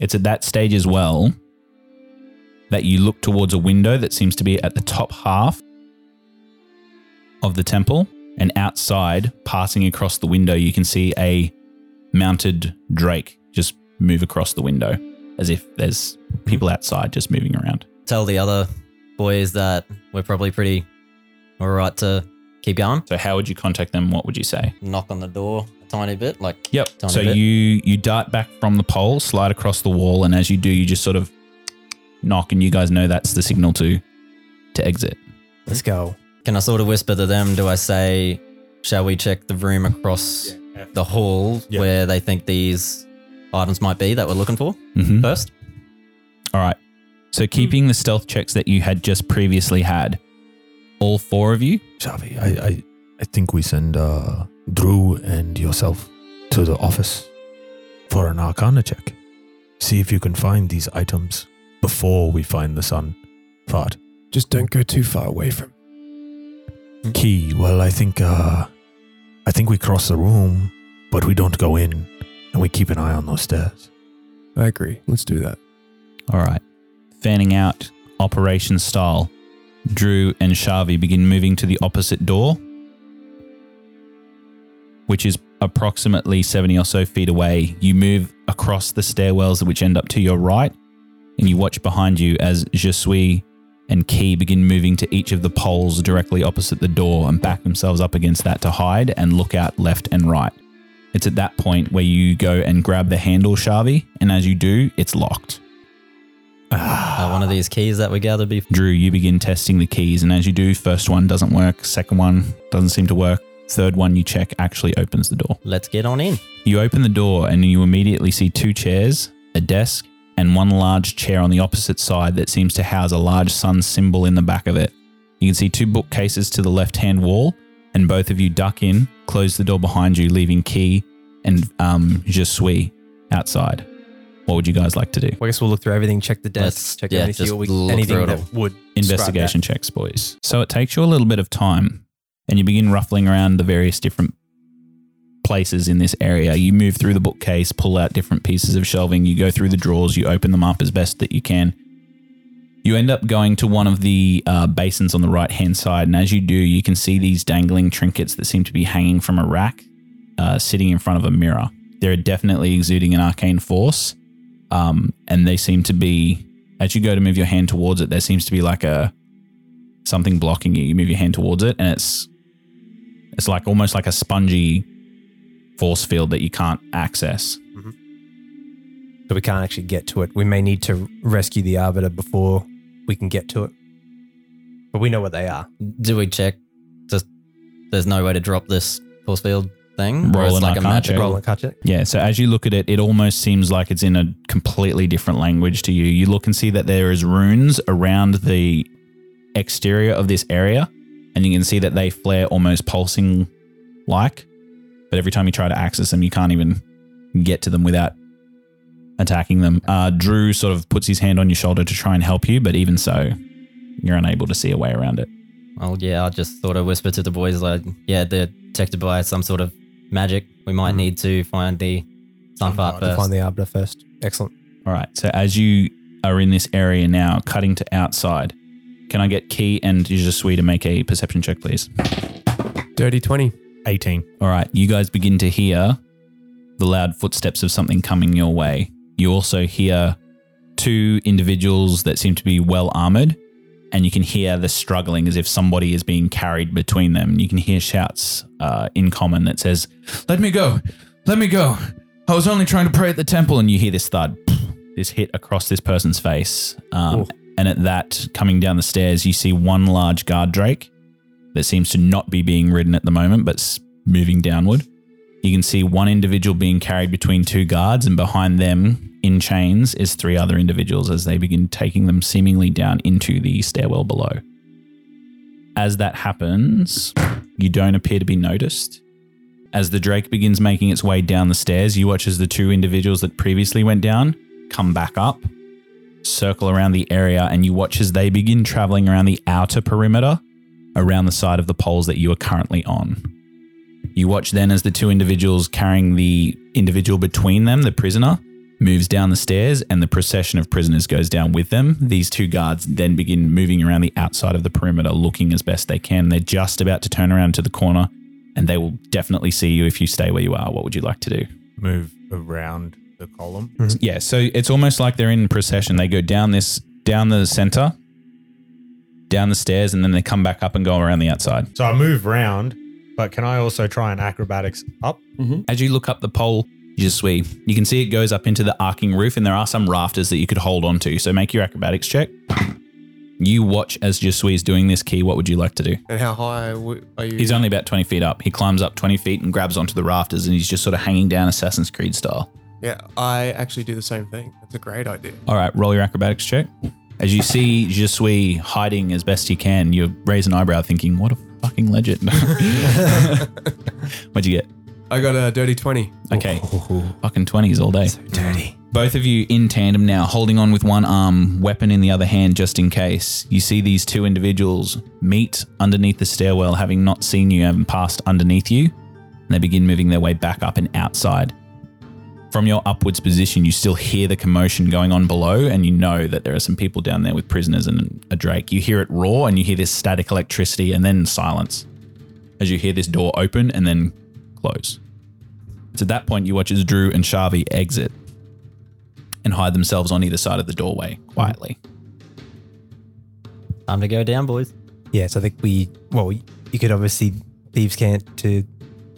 It's at that stage as well that you look towards a window that seems to be at the top half of the temple, and outside, passing across the window, you can see a mounted drake just move across the window as if there's people outside just moving around. Tell the other boys that we're probably pretty all right to keep going. So how would you contact them? What would you say? Knock on the door a tiny bit, like Yep. Tiny so bit. you you dart back from the pole, slide across the wall, and as you do, you just sort of knock, and you guys know that's the signal to to exit. Let's go. Can I sort of whisper to them? Do I say, shall we check the room across the hall Yeah. where they think these items might be that we're looking for Mm-hmm. first? All right. So keeping the stealth checks that you had just previously had, all four of you. Shavi, I, I, I think we send uh, Drew and yourself to the office for an arcana check. See if you can find these items before we find the sun. Fart. Just don't go too far away from. Key, well, I think, uh, I think we cross the room, but we don't go in, and we keep an eye on those stairs. I agree. Let's do that. All right. Fanning out operation style, Drew and Shavi begin moving to the opposite door, which is approximately 70 or so feet away. You move across the stairwells, which end up to your right, and you watch behind you as Jasui and Key begin moving to each of the poles directly opposite the door and back themselves up against that to hide and look out left and right. It's at that point where you go and grab the handle, Shavi, and as you do, it's locked. [sighs] Uh, one of these keys that we gathered before. Drew, you begin testing the keys, and as you do, first one doesn't work, second one doesn't seem to work, third one you check actually opens the door. Let's get on in. You open the door, and you immediately see two chairs, a desk, and one large chair on the opposite side that seems to house a large sun symbol in the back of it. You can see two bookcases to the left hand wall, and both of you duck in, close the door behind you, leaving Key and um, Jasui outside. What would you guys like to do? Well, I guess we'll look through everything, check the desk, Let's- check yeah, everything, see just what we, anything that would investigation checks, boys. So it takes you a little bit of time, and you begin ruffling around the various different places in this area. You move through the bookcase, pull out different pieces of shelving, you go through the drawers, you open them up as best that you can. You end up going to one of the uh, basins on the right hand side, and as you do, you can see these dangling trinkets that seem to be hanging from a rack, uh, sitting in front of a mirror. They're definitely exuding an arcane force, um, and they seem to be. As you go to move your hand towards it, there seems to be like a something blocking you. You move your hand towards it, and it's it's like almost like a spongy force field that you can't access. Mm-hmm. So we can't actually get to it. We may need to rescue the arbiter before we can get to it. But we know what they are. Do we check? Just there's no way to drop this force field thing. Roll or it's an like a arcana magic check. Roll and catch it. Yeah, so as you look at it, it almost seems like it's in a completely different language to you. You look and see that there is runes around the exterior of this area, and you can see that they flare almost pulsing like. But every time you try to access them, you can't even get to them without attacking them. Uh, Drew sort of puts his hand on your shoulder to try and help you, but even so, you're unable to see a way around it. Oh yeah, I just sort of whisper to the boys like, yeah, they're detected by some sort of magic. We might need to find the Sunfart To first. find the arbiter first. Excellent. All right. So as you are in this area now, cutting to outside, can I get Key and Yujusui to make a perception check, please? Dirty 20. 18. All right. You guys begin to hear the loud footsteps of something coming your way. You also hear two individuals that seem to be well armored, and you can hear the struggling as if somebody is being carried between them. You can hear shouts uh, in common that says, "Let me go! Let me go! I was only trying to pray at the temple." And you hear this thud, [sniffs] this hit across this person's face. Um, and at that, coming down the stairs, you see one large guard drake that seems to not be being ridden at the moment, but moving downward. You can see one individual being carried between two guards, and behind them, in chains, is three other individuals as they begin taking them seemingly down into the stairwell below. As that happens, you don't appear to be noticed. As the Drake begins making its way down the stairs, you watch as the two individuals that previously went down come back up, circle around the area, and you watch as they begin traveling around the outer perimeter around the side of the poles that you are currently on. You watch then as the two individuals carrying the individual between them, the prisoner, moves down the stairs and the procession of prisoners goes down with them. These two guards then begin moving around the outside of the perimeter, looking as best they can. They're just about to turn around to the corner and they will definitely see you if you stay where you are. What would you like to do? Move around the column. Mm-hmm. Yeah, so it's almost like they're in procession. They go down this down the center, down the stairs, and then they come back up and go around the outside. So I move round, but can I also try an acrobatics up? Mm-hmm. As you look up the pole, you just sweep. You can see it goes up into the arcing roof, and there are some rafters that you could hold onto. So make your acrobatics check. You watch as Jasui is doing this key. What would you like to do? And how high w- are you? He's only about 20 feet up. He climbs up 20 feet and grabs onto the rafters, and he's just sort of hanging down Assassin's Creed style. Yeah, I actually do the same thing. That's a great idea. All right, roll your acrobatics check. As you see Jasui hiding as best he can, you raise an eyebrow thinking, what a fucking legend. [laughs] What'd you get? I got a dirty 20. Okay. [laughs] Fucking 20s all day. So dirty. Both of you in tandem now, holding on with one arm, weapon in the other hand, just in case. You see these two individuals meet underneath the stairwell, having not seen you, having passed underneath you, and they begin moving their way back up and outside. From your upwards position, you still hear the commotion going on below, and you know that there are some people down there with prisoners and a drake. You hear it roar, and you hear this static electricity, and then silence as you hear this door open and then close. It's at that point you watch as Drew and Shavi exit and hide themselves on either side of the doorway quietly. Time to go down, boys. Yeah, so I think we, well, you could obviously Thieves' Cant to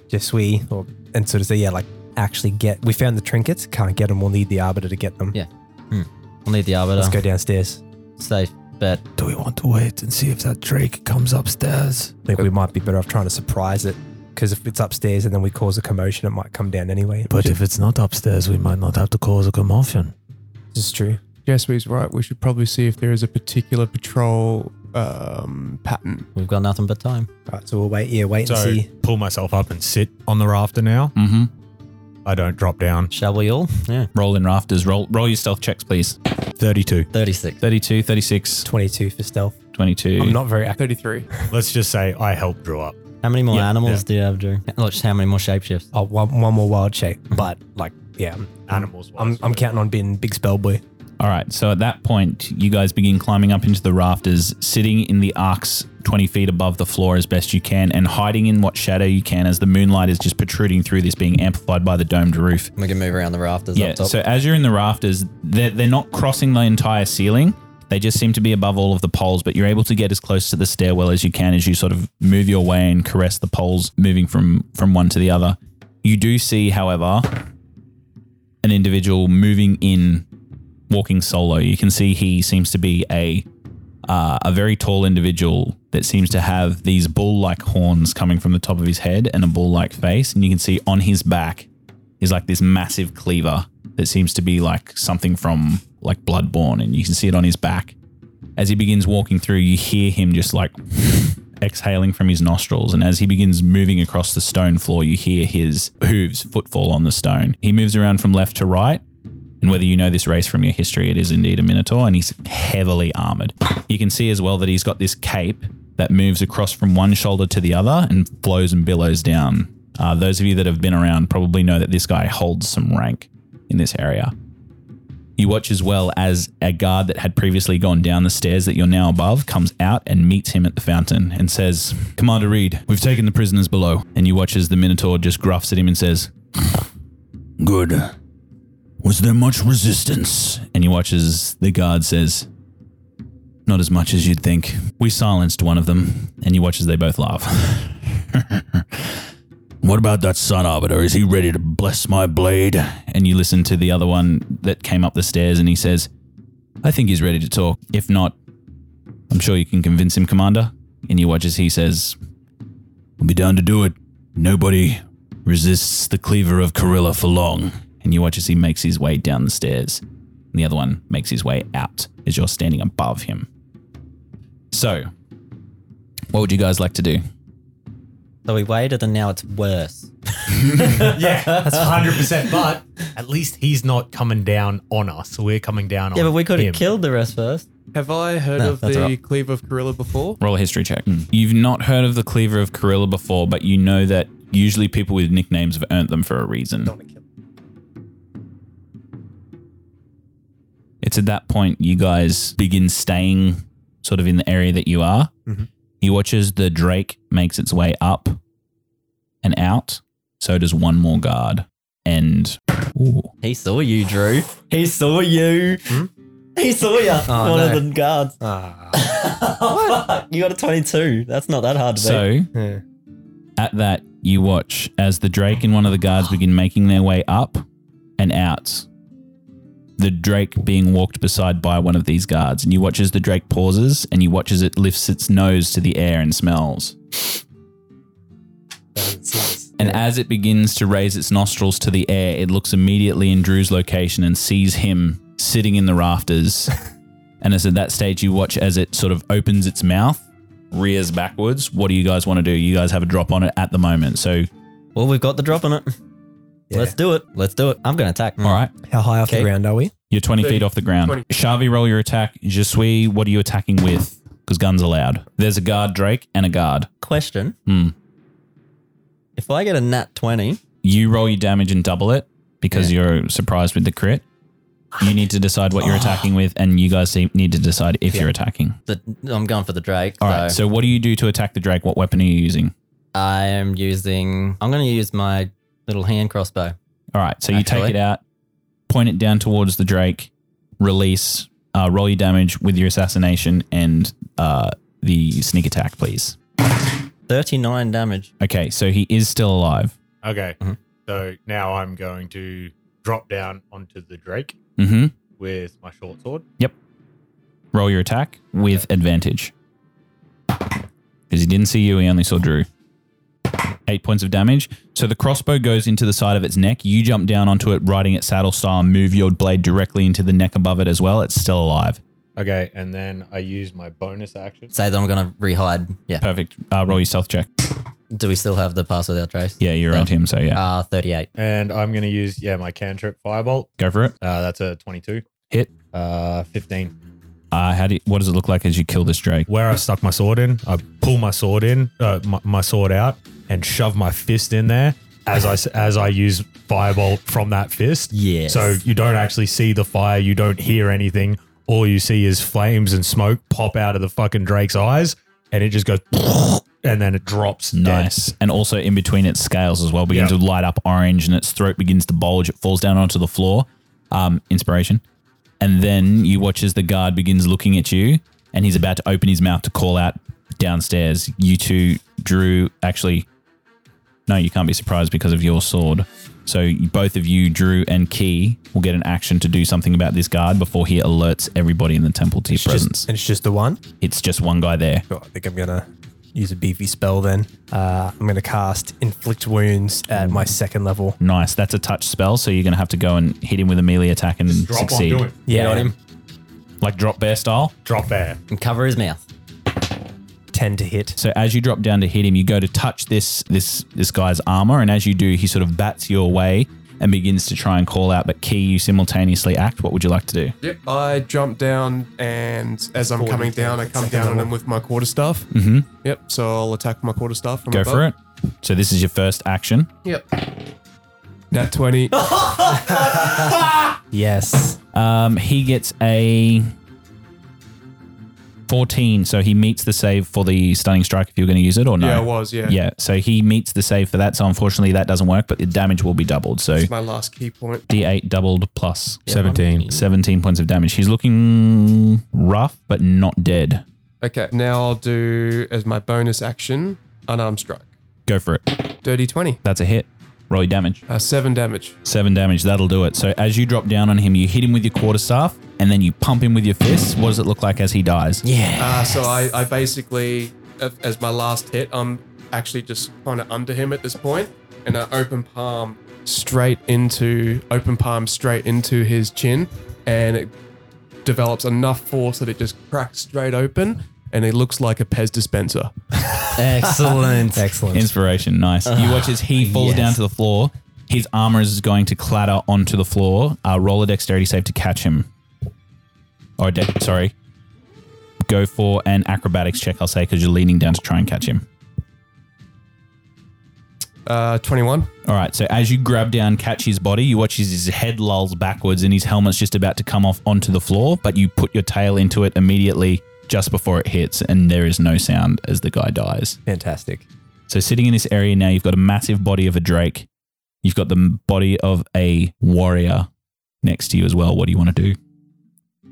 Jasui or and sort of say, yeah, like actually get. We found the trinkets, can't get them. We'll need the arbiter to get them. Yeah. We'll need the arbiter. Let's go downstairs. Safe bet. Do we want to wait and see if that Drake comes upstairs? I think we might be better off trying to surprise it because if it's upstairs and then we cause a commotion, it might come down anyway. But if it's not upstairs, we might not have to cause a commotion. this is true. Jasui's right. We should probably see if there is a particular patrol um, pattern. We've got nothing but time. Right, so we'll wait. Yeah, wait and So see. pull myself up and sit on the rafter now. Mm-hmm. I don't drop down. Shall we all? Yeah. Roll in rafters. Roll roll your stealth checks, please. 32. 36. 32, 36, 22 for stealth. 22. I'm not very active. 33. Let's just say I helped draw up. How many more Yeah, animals yeah. do you have, Drew? Look, just how many more shapeshifts? Oh, one, one more wild shape, but like, yeah, I'm, Animals. I'm, I'm counting on being big spell boy. All right. So at that point, you guys begin climbing up into the rafters, sitting in the arcs 20 feet above the floor as best you can, and hiding in what shadow you can as the moonlight is just protruding through this, being amplified by the domed roof. We can move around the rafters Yeah. up top. So as you're in the rafters, they're, they're not crossing the entire ceiling. They just seem to be above all of the poles, but you're able to get as close to the stairwell as you can as you sort of move your way and caress the poles, moving from from one to the other. You do see, however, an individual moving in, walking solo. You can see he seems to be a uh, a very tall individual that seems to have these bull-like horns coming from the top of his head and a bull-like face, and you can see on his back is like this massive cleaver that seems to be like something from like Bloodborne, and you can see it on his back. As he begins walking through, you hear him just like [laughs] exhaling from his nostrils, and as he begins moving across the stone floor, you hear his hooves footfall on the stone. He moves around from left to right, and whether you know this race from your history, it is indeed a Minotaur, and he's heavily armored. You can see as well that he's got this cape that moves across from one shoulder to the other and flows and billows down. Uh, those of you that have been around probably know that this guy holds some rank in this area. You watch as well as a guard that had previously gone down the stairs that you're now above comes out and meets him at the fountain and says, Commander Reed, we've taken the prisoners below. And you watch as the Minotaur just gruffs at him and says, Good. Was there much resistance? And you watch as the guard says, Not as much as you'd think. We silenced one of them. And you watch as they both laugh. [laughs] What about that sun arbiter? Is he ready to bless my blade? And you listen to the other one that came up the stairs and he says, I think he's ready to talk. If not, I'm sure you can convince him, Commander. And you watch as he says, We'll be down to do it. Nobody resists the cleaver of Corilla for long. And you watch as he makes his way down the stairs. And the other one makes his way out as you're standing above him. So, what would you guys like to do? so we waited and now it's worse. [laughs] yeah, that's [laughs] 100%. But at least he's not coming down on us. We're coming down on Yeah, but we could him. have killed the rest first. Have I heard No, of that's the all right. Cleave of Corilla before? Roll a history check. Hmm. You've not heard of the Cleaver of Corilla before, but you know that usually people with nicknames have earned them for a reason. It's at that point you guys begin staying sort of in the area that you are. Mhm. He watches the Drake makes its way up and out. So does one more guard. And ooh, He saw you, Drew. He saw you. He saw you. Oh, One no. of the guards. Ah. [laughs] you got a 22. That's not that hard to beat. so Yeah. At that, you watch as the Drake and one of the guards begin making their way up and out. The Drake being walked beside by one of these guards, and you watch as the Drake pauses and you watch as it lifts its nose to the air and smells. And as it begins to raise its nostrils to the air, it looks immediately in Drew's location and sees him sitting in the rafters. [laughs] and as at that stage, you watch as it sort of opens its mouth, rears backwards. What do you guys want to do? You guys have a drop on it at the moment. So, Well, we've got the drop on it. Yeah. Let's do it. Let's do it. I'm going to attack. all right, How high off Okay. the ground are we? you're 20 feet off the ground. 20. Shavi, roll your attack. Jasui, what are you attacking with? Because guns are loud. There's a guard, Drake, and a guard. Question. Hmm. If I get a nat 20, You roll your damage and double it because you're surprised with the crit. You need to decide what you're attacking with, and you guys see- need to decide if you're attacking. the, I'm going for the Drake. All right. so So, what do you do to attack the Drake? What weapon are you using? I am using, I'm going to use my little hand crossbow. All right. So, you take it out, point it down towards the Drake, release, uh, roll your damage with your assassination and uh, the sneak attack, please. 39 damage. Okay. So, he is still alive. Okay. Mhm. So now I'm going to drop down onto the Drake Mm hmm. with my short sword. Yep. Roll your attack with advantage. Because he didn't see you, he only saw Drew. Eight points of damage. So the crossbow goes into the side of its neck. You jump down onto it, riding it saddle style, move your blade directly into the neck above it as well. It's still alive. Okay. And then I use my bonus action. Say that I'm going to rehide. Yeah. Perfect. Uh, roll your stealth check. Do we still have the pass without trace? Yeah, you're around him, so yeah. Uh, 38. And I'm going to use, yeah, my cantrip firebolt. Go for it. Uh, that's a 22. Hit. Uh, 15. Uh, how do you, what does it look like as you kill this Drake? Where I stuck my sword in, I pull my sword in, uh, my, my sword out, and shove my fist in there as I as I use firebolt from that fist. Yes. So you don't actually see the fire, you don't hear anything. All you see is flames and smoke pop out of the fucking Drake's eyes, and it just goes, [laughs] and then it drops. dead. Nice. And also in between its scales as well begins Yep. to light up orange and its throat begins to bulge. It falls down onto the floor. Um, inspiration. And then you watch as the guard begins looking at you and he's about to open his mouth to call out downstairs. You two, Drew, actually, no, you can't be surprised because of your sword. So both of you, Drew and Key, will get an action to do something about this guard before he alerts everybody in the temple to your presence. just, and it's just the one. it's just one guy there. I think I'm gonna use a beefy spell then. Uh, I'm gonna cast inflict wounds at my second level. Nice. That's a touch spell, so you're going to have to go and hit him with a melee attack and Drop one, succeed. do it. Get on him Like drop bear style. Drop bear. and cover his mouth. Ten to hit. So as you drop down to hit him, you go to touch this this this guy's armor, and as you do, he sort of bats your away and begins to try and call out. But Key, you simultaneously act. What would you like to do? Yep. I jump down, and as I'm coming down, I come down on him with my quarterstaff. Mm-hmm. Yep. So I'll attack my quarterstaff from Go above. for it. So this is your first action. Yep. Nat 20. [laughs] Yes. Um, he gets a 14, so he meets the save for the stunning strike if you're going to use it or no. Yeah, I was. Yeah. Yeah, so he meets the save for that. So unfortunately, that doesn't work, but the damage will be doubled. So It's my last key point. D8 doubled plus 17. 17 points of damage. He's looking rough, but not dead. Okay. Now I'll do as my bonus action unarmed strike. Go for it. Dirty 20. That's a hit. Roll your damage. Uh, seven damage. Seven damage. That'll do it. So as you drop down on him, you hit him with your quarterstaff, and then you pump him with your fists. What does it look like as he dies? Yeah. Uh, so I, I basically, as as my last hit, I'm actually just kind of under him at this point, and I open palm straight into open palm straight into his chin, and it develops enough force that it just cracks straight open, and it looks like a Pez dispenser. Excellent. [laughs] Excellent. Inspiration. Nice. you watch as he falls yes. down to the floor. His armor is going to clatter onto the floor. Uh, roll a dexterity save to catch him. Or, de- sorry. Go for an acrobatics check, I'll say, because you're leaning down to try and catch him. Uh, 21. All right. So as you grab down, catch his body, you watch as his head lulls backwards and his helmet's just about to come off onto the floor, but you put your tail into it immediately just before it hits, and there is no sound as the guy dies. Fantastic. So sitting in this area now, you've got a massive body of a drake. You've got the body of a warrior next to you as well. What do you want to do?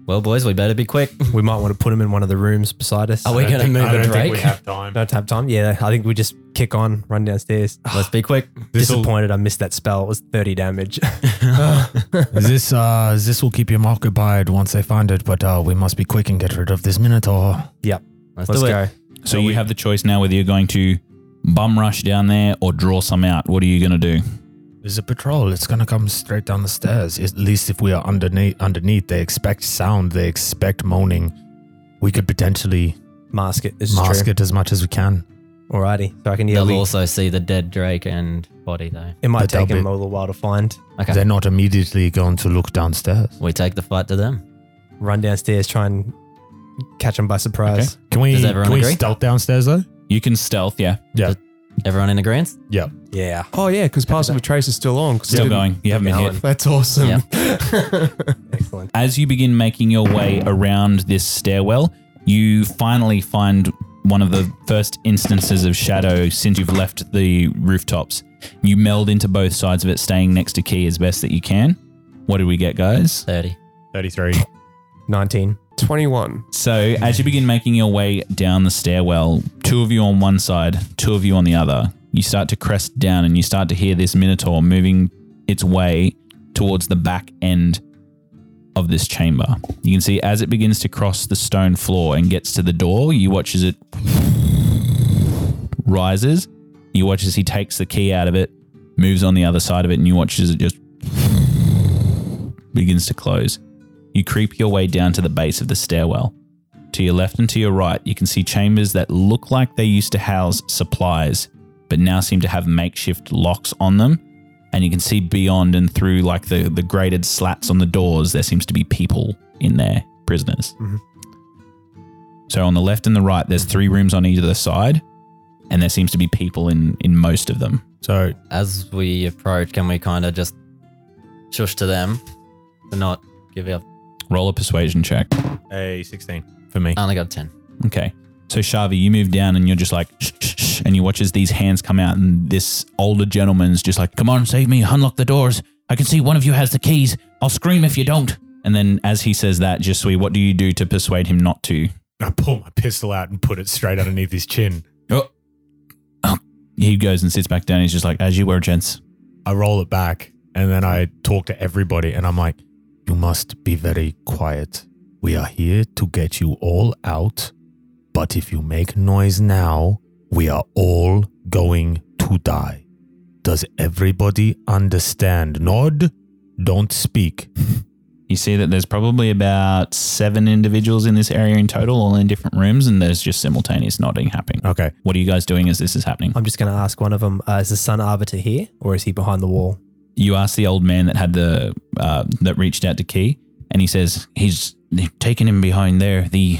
Well, boys, we better be quick. We might want to put him in one of the rooms beside us. Are we I don't going to think- move I a don't think Drake? we have time. Don't have time. Yeah, I think we just kick on, run downstairs. [sighs] Let's be quick. [sighs] This'll- Disappointed I missed that spell. It was 30 damage. [laughs] [laughs] Is this uh this will keep him occupied once they find it, but uh we must be quick and get rid of this minotaur. yep. Let's, Let's do it. go. So you have the choice now whether you're going to bum rush down there or draw some out. What are you going to do? There's a patrol. It's gonna come straight down the stairs. At least if we are underneath underneath, they expect sound, they expect moaning. We could potentially Mask it. This is mask true. it as much as we can. Alrighty. So I can yeah, They'll we, also see the dead Drake and body, though. it might but they'll take him be- a little while to find. Okay. They're not immediately going to look downstairs. we take the fight to them. Run downstairs, try and catch him by surprise. Can we Does everyone can we agree? stealth downstairs though? You can stealth, yeah. Yeah. Everyone in agreement? Yeah. Yeah. Oh, yeah, because Passive Trace is still on. 'cause it Still didn't- going. You haven't been going. hit. That's awesome. Yeah. [laughs] Excellent. As you begin making your way around this stairwell, you finally find one of the first instances of shadow since you've left the rooftops. You meld into both sides of it, staying next to Key as best that you can. What did we get, guys? 30. 33. 19. 21. So, as you begin making your way down the stairwell, two of you on one side, two of you on the other, you start to crest down and you start to hear this minotaur moving its way towards the back end of this chamber. You can see as it begins to cross the stone floor and gets to the door, you watch as it rises. You watch as he takes the key out of it, moves on the other side of it, and you watch as it just begins to close. You creep your way down to the base of the stairwell. To your left and to your right, you can see chambers that look like they used to house supplies, but now seem to have makeshift locks on them. And you can see beyond and through like the, the grated slats on the doors, there seems to be people in there, prisoners. Mhm. So on the left and the right, there's three rooms on either side, and there seems to be people in, in most of them. So As we approach, can we kind of just shush to them to not give up? Roll a persuasion check. a 16 for me. I only got a 10. Okay. So Shavi, you move down and you're just like, shh, shh, shh, and you watch as these hands come out, and this older gentleman's just like, "Come on, save me! Unlock the doors! I can see one of you has the keys. I'll scream if you don't." And then, as he says that, just Jasui, what do you do to persuade him not to? I pull my pistol out and put it straight underneath his chin. Oh, oh. He goes and sits back down. He's just like, "As you were, gents." I roll it back and then I talk to everybody and I'm like, You must be very quiet. We are here to get you all out. But if you make noise now, we are all going to die. Does everybody understand? Nod, don't speak. [laughs] You see that there's probably about seven individuals in this area in total, all in different rooms, and there's just simultaneous nodding happening. Okay. What are you guys doing as this is happening? I'm just going to ask one of them, uh, is the sun arbiter here or is he behind the wall? You ask the old man that had the uh, that reached out to Key, and he says he's they've taken him behind there. The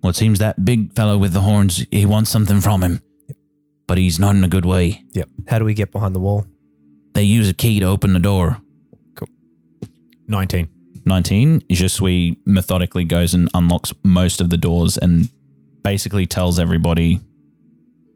what seems that big fellow with the horns. He wants something from him, but he's not in a good way. Yep. How do we get behind the wall? They use a key to open the door. Cool. 19. 19, Jasui methodically goes and unlocks most of the doors and basically tells everybody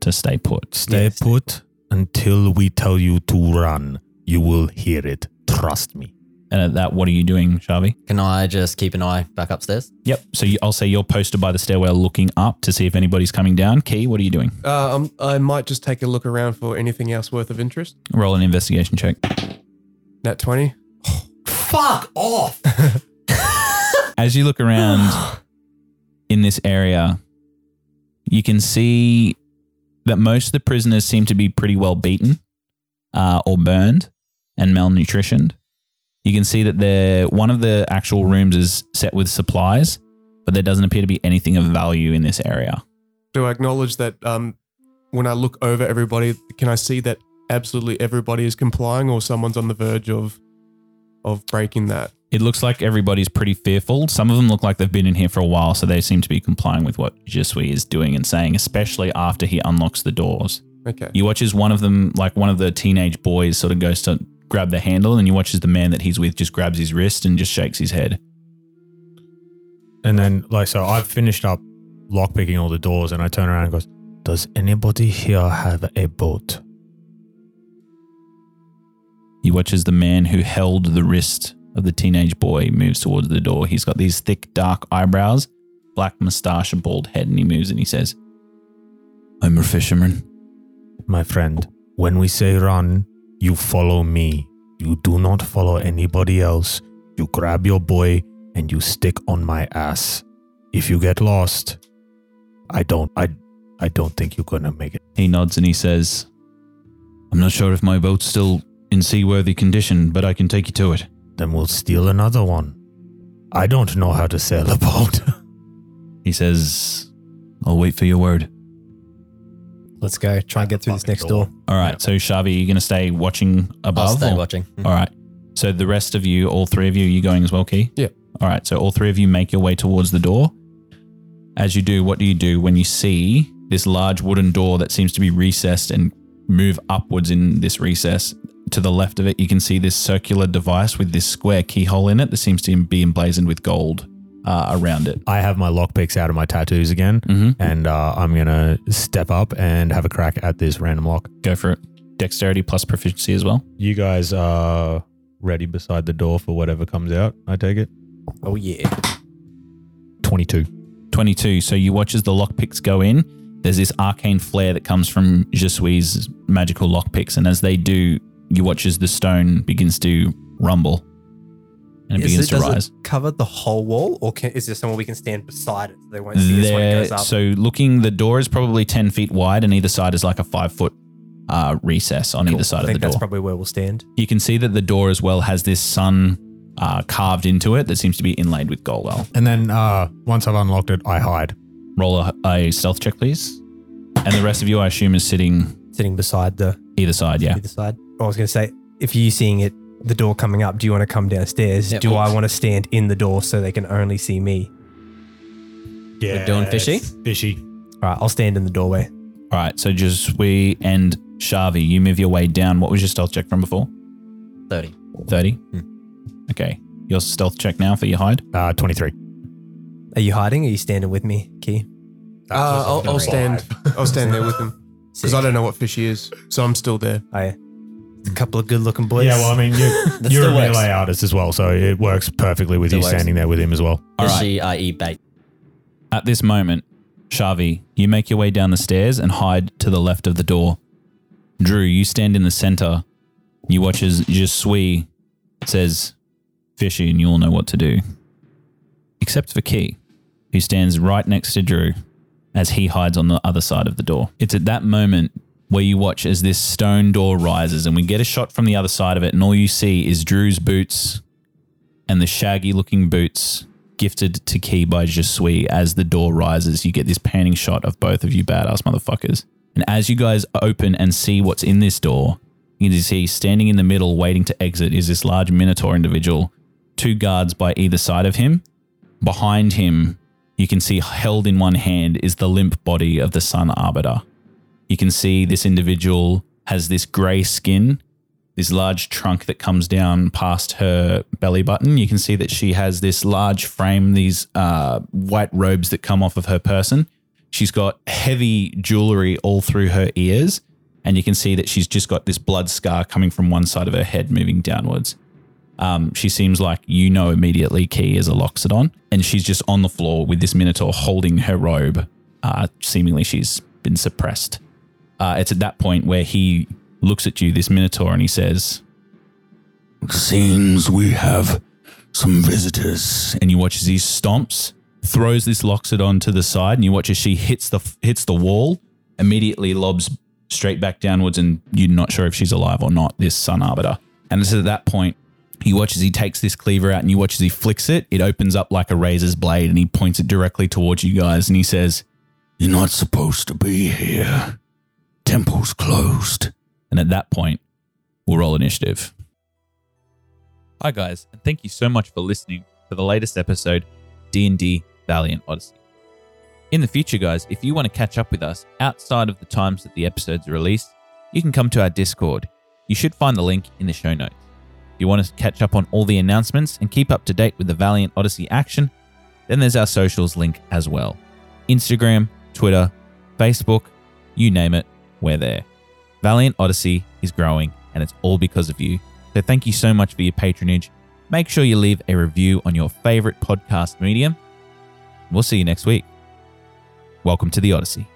to stay put. Stay Yes. put until we tell you to run. You will hear it. Trust me. And at that, what are you doing, Shavi? Can I just keep an eye back upstairs? Yep. So you, I'll say you're posted by the stairwell looking up to see if anybody's coming down. Key, what are you doing? Uh, um, I might just take a look around for anything else worth of interest. Roll an investigation check. Nat 20. Fuck off. [laughs] as you look around [gasps] in this area, you can see that most of the prisoners seem to be pretty well beaten uh, or burned and malnutritioned. You can see that there one of the actual rooms is set with supplies, but there doesn't appear to be anything of value in this area. Do I acknowledge that um, when I look over everybody, can I see that absolutely everybody is complying or someone's on the verge of of breaking that? It looks like everybody's pretty fearful. Some of them look like they've been in here for a while, so they seem to be complying with what Jasui is doing and saying, especially after he unlocks the doors. Okay. You watch as one of them, like one of the teenage boys, sort of goes to grab the handle, and you watch as the man that he's with just grabs his wrist and just shakes his head. And then, like, so I've finished up lockpicking all the doors, and I turn around and goes, "Does anybody here have a boat?" You watch as the man who held the wrist of the teenage boy moves towards the door. He's got these thick, dark eyebrows, black mustache, and bald head, and he moves and he says, I'm a fisherman. My friend, when we say run, you follow me. You do not follow anybody else. You grab your boy and you stick on my ass. If you get lost, I don't I I don't think you're gonna make it. He nods and he says, I'm not sure if my boat's still in seaworthy condition, but I can take you to it. Then we'll steal another one. I don't know how to sail a boat. [laughs] He says, I'll wait for your word. Let's go. Try and get through this next door. All right. So, Shavi, you're going to stay watching above? I'll stay or- watching. Mm. All right. So the rest of you, all three of you, are you going as well, Key? Yeah. All right. So all three of you make your way towards the door. As you do, what do you do when you see this large wooden door that seems to be recessed and move upwards in this recess? To the left of it, you can see this circular device with this square keyhole in it that seems to be emblazoned with gold uh, around it. I have my lockpicks out of my tattoos again, Mm-hmm. and uh, I'm gonna step up and have a crack at this random lock. Go for it. Dexterity plus proficiency as well. You guys are ready beside the door for whatever comes out. I take it. Oh, yeah. Twenty-two. 22. So you watch as the lockpicks go in. There's this arcane flare that comes from Jasui's magical lockpicks. And as they do, you watch as the stone begins to rumble and it Is begins it- to does rise. it cover the whole wall, or can, is there somewhere we can stand beside it so they won't see us when it There, goes up? so looking, the door is probably 10 feet wide, and either side is like a five foot uh, recess on Cool. either side I of the door. that's probably where we'll stand. you can see that the door as well has this sun uh, carved into it that seems to be inlaid with gold. Well. And then uh, once I've unlocked it, I hide. Roll a, a stealth check, please. And the rest of you, I assume, is sitting Sitting beside the either side. Yeah. either side. I was going to say, if you're seeing it, the door coming up, do you want to come downstairs? Yeah, do well- I want to stand in the door so they can only see me? Yeah. doing fishy? Fishy. All right, I'll stand in the doorway. All right, so just we and Shavi, you move your way down. What was your stealth check from before? 30. 30? Okay. Your stealth check now for your hide? Uh, 23. Are you hiding? Or are you standing with me, Key? Uh, I'll, I'll stand. I'll stand there with him because I don't know what fishy is, so I'm still there. Oh, yeah. A couple of good-looking boys. Yeah, well, I mean, [laughs] you're, you're a still works. melee artist as well, so it works perfectly with Still you works. standing there with him as well. All Is right. she, i.e., uh, bait? At this moment, Shavi, you make your way down the stairs and hide to the left of the door. Drew, you stand in the center. You watch as Jasui says fishy and you all know what to do. Except for Key, who stands right next to Drew as he hides on the other side of the door. It's at that moment where you watch as this stone door rises and we get a shot from the other side of it and all you see is Drew's boots and the shaggy looking boots gifted to Key by Jasui as the door rises. You get this panning shot of both of you badass motherfuckers. And as you guys open and see what's in this door, you can see standing in the middle, waiting to exit, is this large Minotaur individual, two guards by either side of him. Behind him, you can see held in one hand is the limp body of the Sun Arbiter. You can see this individual has this grey skin this large trunk that comes down past her belly button. You can see that she has this large frame, these uh, white robes that come off of her person. She's got heavy jewelry all through her ears, and you can see that she's just got this blood scar coming from one side of her head moving downwards. Um, she seems like you know immediately Key is a Loxodon, and she's just on the floor with this Minotaur holding her robe. Uh, seemingly, she's been suppressed. Uh, it's at that point where he looks at you, this Minotaur, and he says, Seems we have some visitors. And you watch as he stomps, throws this Loxodon to the side, and you watch as she hits the hits the wall, immediately lobs straight back downwards, and you're not sure if she's alive or not, this Sun Arbiter. And it's at that point, you watch as he takes this cleaver out and you watch as he flicks it. It opens up like a razor's blade and he points it directly towards you guys and he says, You're not supposed to be here. Temple's closed. And at that point, we'll roll initiative. Hi guys, and thank you so much for listening to the latest episode D&D Valiant Odyssey. In the future guys, if you want to catch up with us outside of the times that the episodes are released, you can come to our Discord. You should find the link in the show notes. If you want to catch up on all the announcements and keep up to date with the Valiant Odyssey action, then there's our socials link as well. Instagram, Twitter, Facebook, you name it, we're there. Valiant Odyssey is growing, and it's all because of you. So thank you so much for your patronage. Make sure you leave a review on your favorite podcast medium. We'll see you next week. Welcome to the Odyssey.